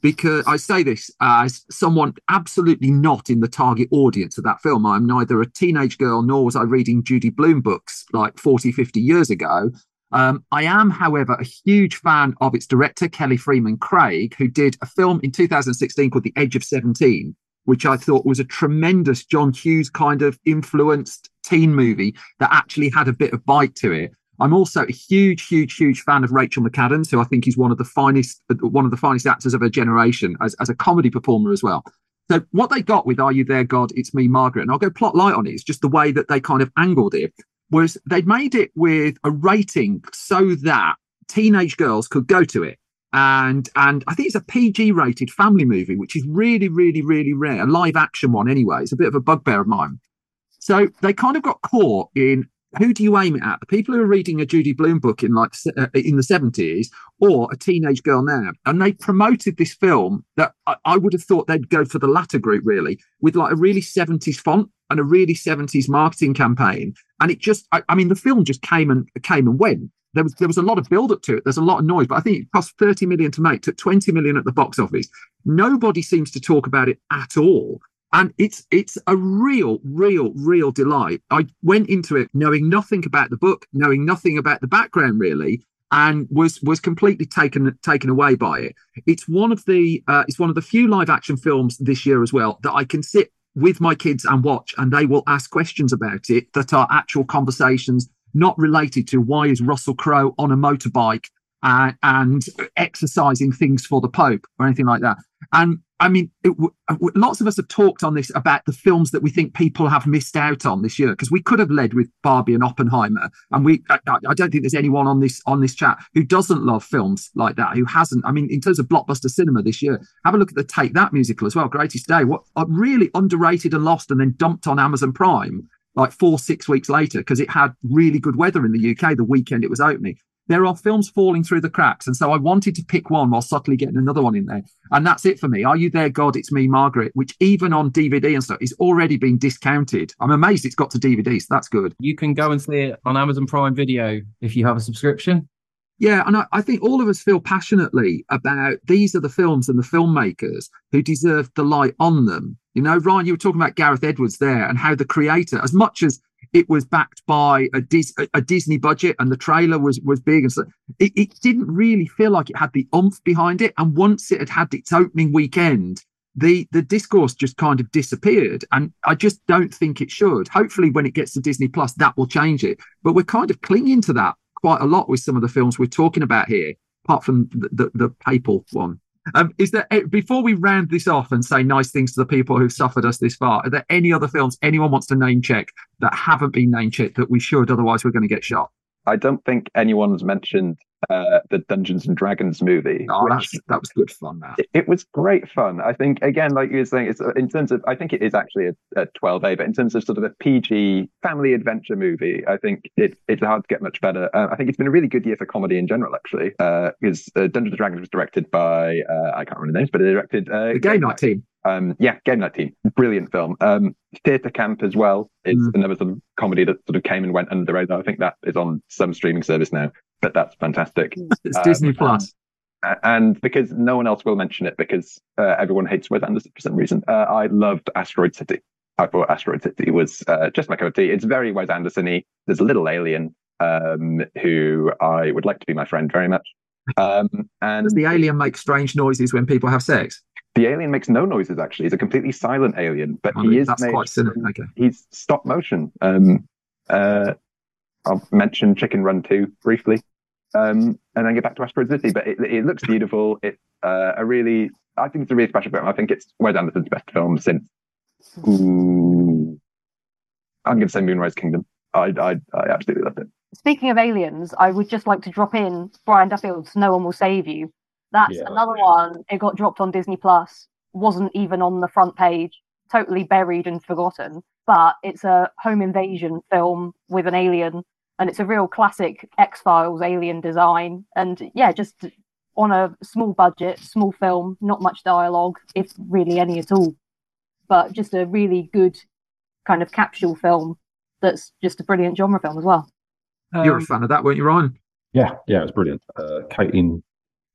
Because I say this as someone absolutely not in the target audience of that film. I'm neither a teenage girl nor was I reading Judy Blume books like 40, 50 years ago. Um, I am, however, a huge fan of its director, Kelly Fremon Craig, who did a film in 2016 called The Edge of 17, which I thought was a tremendous John Hughes kind of influenced teen movie that actually had a bit of bite to it. I'm also a huge, huge, huge fan of Rachel McAdams, who I think is one of the finest, one of the finest actors of her generation as, as a comedy performer as well. So what they got with Are You There, God? It's Me, Margaret, and I'll go plot light on it. It's just the way that they kind of angled it was they'd made it with a rating so that teenage girls could go to it. And and I think it's a PG rated family movie, which is really, really, really rare. A live action one, anyway. It's a bit of a bugbear of mine. So they kind of got caught in who do you aim it at? The people who are reading a Judy Blume book in like uh, in the seventies, or a teenage girl now? And they promoted this film that I, I, would have thought they'd go for the latter group, really, with like a really seventies font and a really seventies marketing campaign. And it just, I, I, mean, the film just came and came and went. There was there was a lot of build up to it. There's a lot of noise, but I think it cost 30 million to make, took 20 million at the box office. Nobody seems to talk about it at all and it's it's a real real real delight. I went into it knowing nothing about the book knowing nothing about the background really and was was completely taken taken away by it. It's one of the uh, it's one of the few live action films this year as well that i can sit with my kids and watch and they will ask questions about it that are actual conversations not related to why is russell crowe on a motorbike uh, and exorcising things for the pope or anything like that. And I mean, it, uh, lots of us have talked on this about the films that we think people have missed out on this year because we could have led with Barbie and Oppenheimer, and we I, I, don't think there's anyone on this on this chat who doesn't love films like that, who hasn't. I mean, in terms of blockbuster cinema this year, have a look at the Take That musical as well, Greatest Day, what really underrated and lost, and then dumped on Amazon Prime like four six weeks later because it had really good weather in the UK the weekend it was opening. There are films falling through the cracks. And so I wanted to pick one while subtly getting another one in there. And that's it for me. Are You There, God? It's Me, Margaret, which even on DVD and stuff is already been discounted. I'm amazed it's got to DVD, so that's good. You can go and see it on Amazon Prime Video if you have a subscription. Yeah, and I, I, think all of us feel passionately about these are the films and the filmmakers who deserve the light on them. You know, Ryan, you were talking about Gareth Edwards there and how the creator, as much as it was backed by a, Dis- a Disney budget and the trailer was was big, and so it, it didn't really feel like it had the oomph behind it. And once it had had its opening weekend, the the discourse just kind of disappeared and i just don't think it should hopefully when it gets to disney plus that will change it but we're kind of clinging to that quite a lot with some of the films we're talking about here, apart from the, the, the papal one. Um, is there before we round this off and say nice things to the people who've suffered us this far? Are there any other films anyone wants to name check that haven't been name checked that we should? Otherwise, we're going to get shot. I don't think anyone's mentioned uh, the Dungeons and Dragons movie. Oh, which, that was good fun. That it, it, was great fun. I think again, like you were saying, it's uh, in terms of I think it is actually a, a 12A, but in terms of sort of a PG family adventure movie, I think it, it's hard to get much better. Uh, I think it's been a really good year for comedy in general, actually, because uh, Dungeons and Dragons was directed by uh, I can't remember the names, but it directed the Game Night team. Um, yeah, Game Night Team, brilliant film. Um, Theatre Camp as well is mm. another sort of comedy that sort of came and went under the radar. I think that is on some streaming service now, but that's fantastic. It's um, Disney Plus. And, and because no one else will mention it because uh, everyone hates Wes Anderson for some reason, uh, I loved Asteroid City. I thought Asteroid City was uh, just my cup of tea. It's very Wes Anderson-y. There's a little alien um, who I would like to be my friend very much. Um, and does the alien make strange noises when people have sex? The alien makes no noises. Actually, he's a completely silent alien, but I mean, he is that's made, quite cynical. Okay. He's stop motion. Um, uh, I'll mention Chicken Run 2 briefly, um, and then get back to Asteroid City. But it, it looks beautiful. It's uh, a really, I think it's a really special film. I think it's Wes Anderson's best film since. Ooh, I'm going to say Moonrise Kingdom. I, I, I absolutely loved it. Speaking of aliens, I would just like to drop in Brian Duffield's "No One Will Save You." That's yeah. another one. It got dropped on Disney Plus. Wasn't even on the front page. Totally buried and forgotten. But it's a home invasion film with an alien, and it's a real classic X Files alien design. And yeah, just on a small budget, small film, not much dialogue, if really any at all. But just a really good kind of capsule film that's just a brilliant genre film as well. You're um, a fan of that, weren't you, Ryan? Yeah, yeah, it was brilliant. Uh, Kaitlyn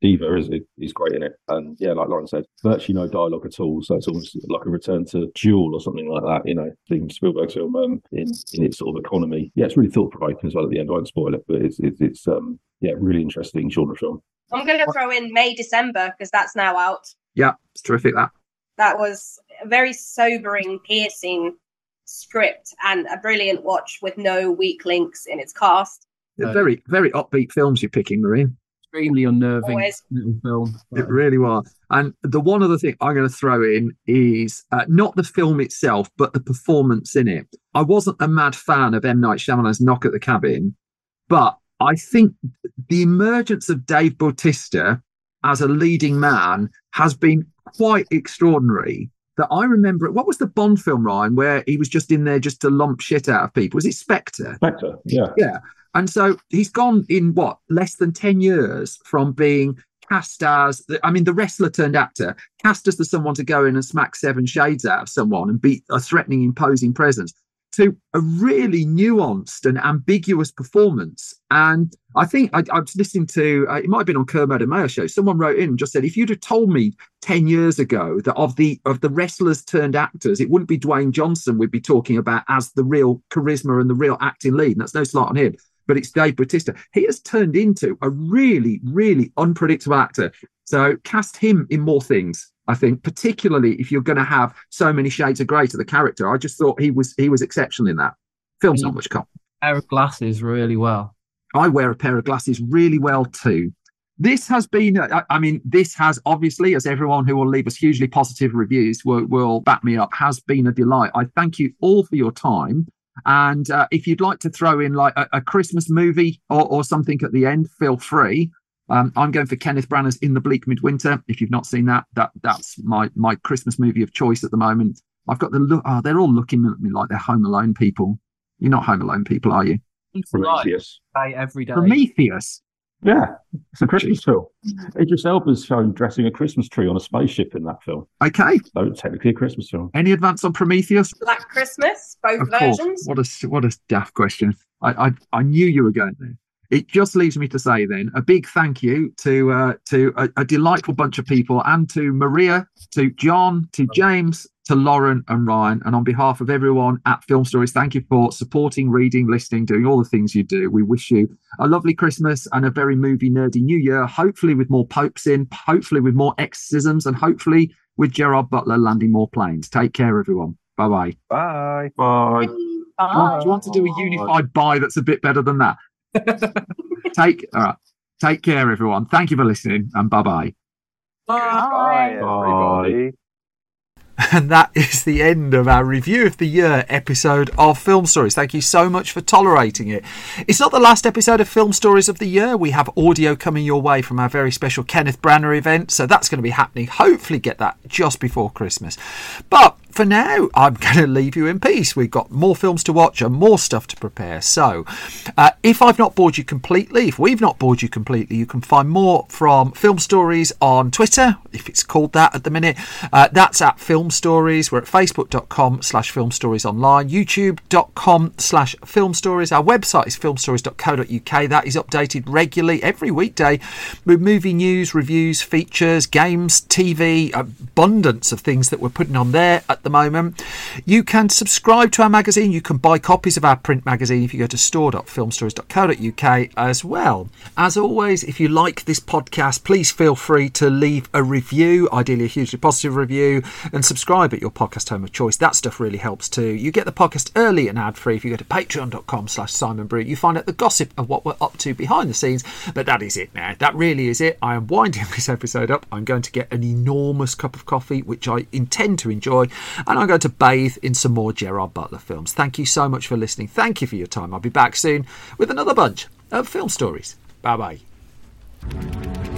Dever is is great in it, and yeah, like Lauren said, virtually no dialogue at all. So it's almost like a return to Duel or something like that. You know, Steven Spielberg's film um, in in its sort of economy. Yeah, it's really thought provoking as well at the end. I won't spoil it, but it's it's, it's um yeah, really interesting genre film. I'm going to throw in May December because that's now out. Yeah, it's terrific. That that was a very sobering, piercing script and a brilliant watch with no weak links in its cast. They're very very upbeat films you're picking, Marine extremely unnerving Always. little film. It really was. And the one other thing I'm going to throw in is uh, not the film itself, but the performance in it. I wasn't a mad fan of M. Night Shyamalan's Knock at the Cabin, but I think the emergence of Dave Bautista as a leading man has been quite extraordinary. That I remember, what was the Bond film, Ryan, where he was just in there just to lump shit out of people? Was it Spectre? Spectre, yeah. Yeah. And so he's gone in what less than 10 years from being cast as I mean, the wrestler turned actor, cast as the someone to go in and smack seven shades out of someone and be a threatening, imposing presence, to a really nuanced and ambiguous performance. And I think I, I was listening to uh, it might have been on Kermode and Mayo show. Someone wrote in and just said, if you'd have told me ten years ago that of the of the wrestlers turned actors, it wouldn't be Dwayne Johnson we'd be talking about as the real charisma and the real acting lead. And that's no slight on him but it's Dave Bautista. He has turned into a really, really unpredictable actor. So cast him in more things. I think, particularly if you're going to have so many shades of grey to the character. I just thought he was he was exceptional in that. Film's not mm. much cop. Pair of glasses really well. I wear a pair of glasses really well too. This has been, uh, I mean, this has obviously, as everyone who will leave us hugely positive reviews will, will back me up, has been a delight. I thank you all for your time. And uh, if you'd like to throw in like a, a Christmas movie or, or, something at the end, feel free. Um, I'm going for Kenneth Branagh's In the Bleak Midwinter. If you've not seen that, that that's my my Christmas movie of choice at the moment. I've got the look. Oh, they're all looking at me like they're Home Alone people. You're not Home Alone people, are you? Prometheus. every day. Prometheus. Yeah, it's a Christmas film. Idris Elba's shown dressing a Christmas tree on a spaceship in that film. Okay. So technically a Christmas film. Any advance on Prometheus? Black Christmas, both Of course. versions. What a what a daft question. I, I I knew you were going there. It just leaves me to say then a big thank you to uh, to a, a delightful bunch of people and to Maria, to John, to James, to Lauren and Ryan, and on behalf of everyone at Film Stories, thank you for supporting, reading, listening, doing all the things you do. We wish you a lovely Christmas and a very movie nerdy New Year. Hopefully with more popes in, hopefully with more exorcisms, and hopefully with Gerard Butler landing more planes. Take care, everyone. Bye bye. Bye. Bye. Do you do you want to do a unified bye that's a bit better than that? Take all right. Take care, everyone. Thank you for listening, and bye bye. Bye, everybody. And that is the end of our review of the year episode of Film Stories. Thank you so much for tolerating it. It's not the last episode of Film Stories of the year. We have audio coming your way from our very special Kenneth Branagh event, so that's going to be happening. Hopefully, get that just before Christmas. But for now, I'm going to leave you in peace. We've got more films to watch and more stuff to prepare. So, uh, if I've not bored you completely, if we've not bored you completely, you can find more from Film Stories on Twitter, if it's called that at the minute. Uh, that's at Film Stories. We're at facebook.com slash film stories online, youtube.com slash film stories. Our website is filmstories.co.uk. That is updated regularly every weekday with movie news, reviews, features, games, TV, abundance of things that we're putting on there at the moment. You can subscribe to our magazine. You can buy copies of our print magazine if you go to store.filmstories.co.uk as well. As always, if you like this podcast, please feel free to leave a review, ideally a hugely positive review, and subscribe at your podcast home of choice. That stuff really helps too. You get the podcast early and ad free if you go to patreon.com slash Simon Brew. You find out the gossip of what we're up to behind the scenes. But that is it now. That really is it. I am winding this episode up. I'm going to get an enormous cup of coffee, which I intend to enjoy, and I'm going to bathe in some more Gerard Butler films. Thank you so much for listening. Thank you for your time. I'll be back soon with another bunch of film stories. Bye bye.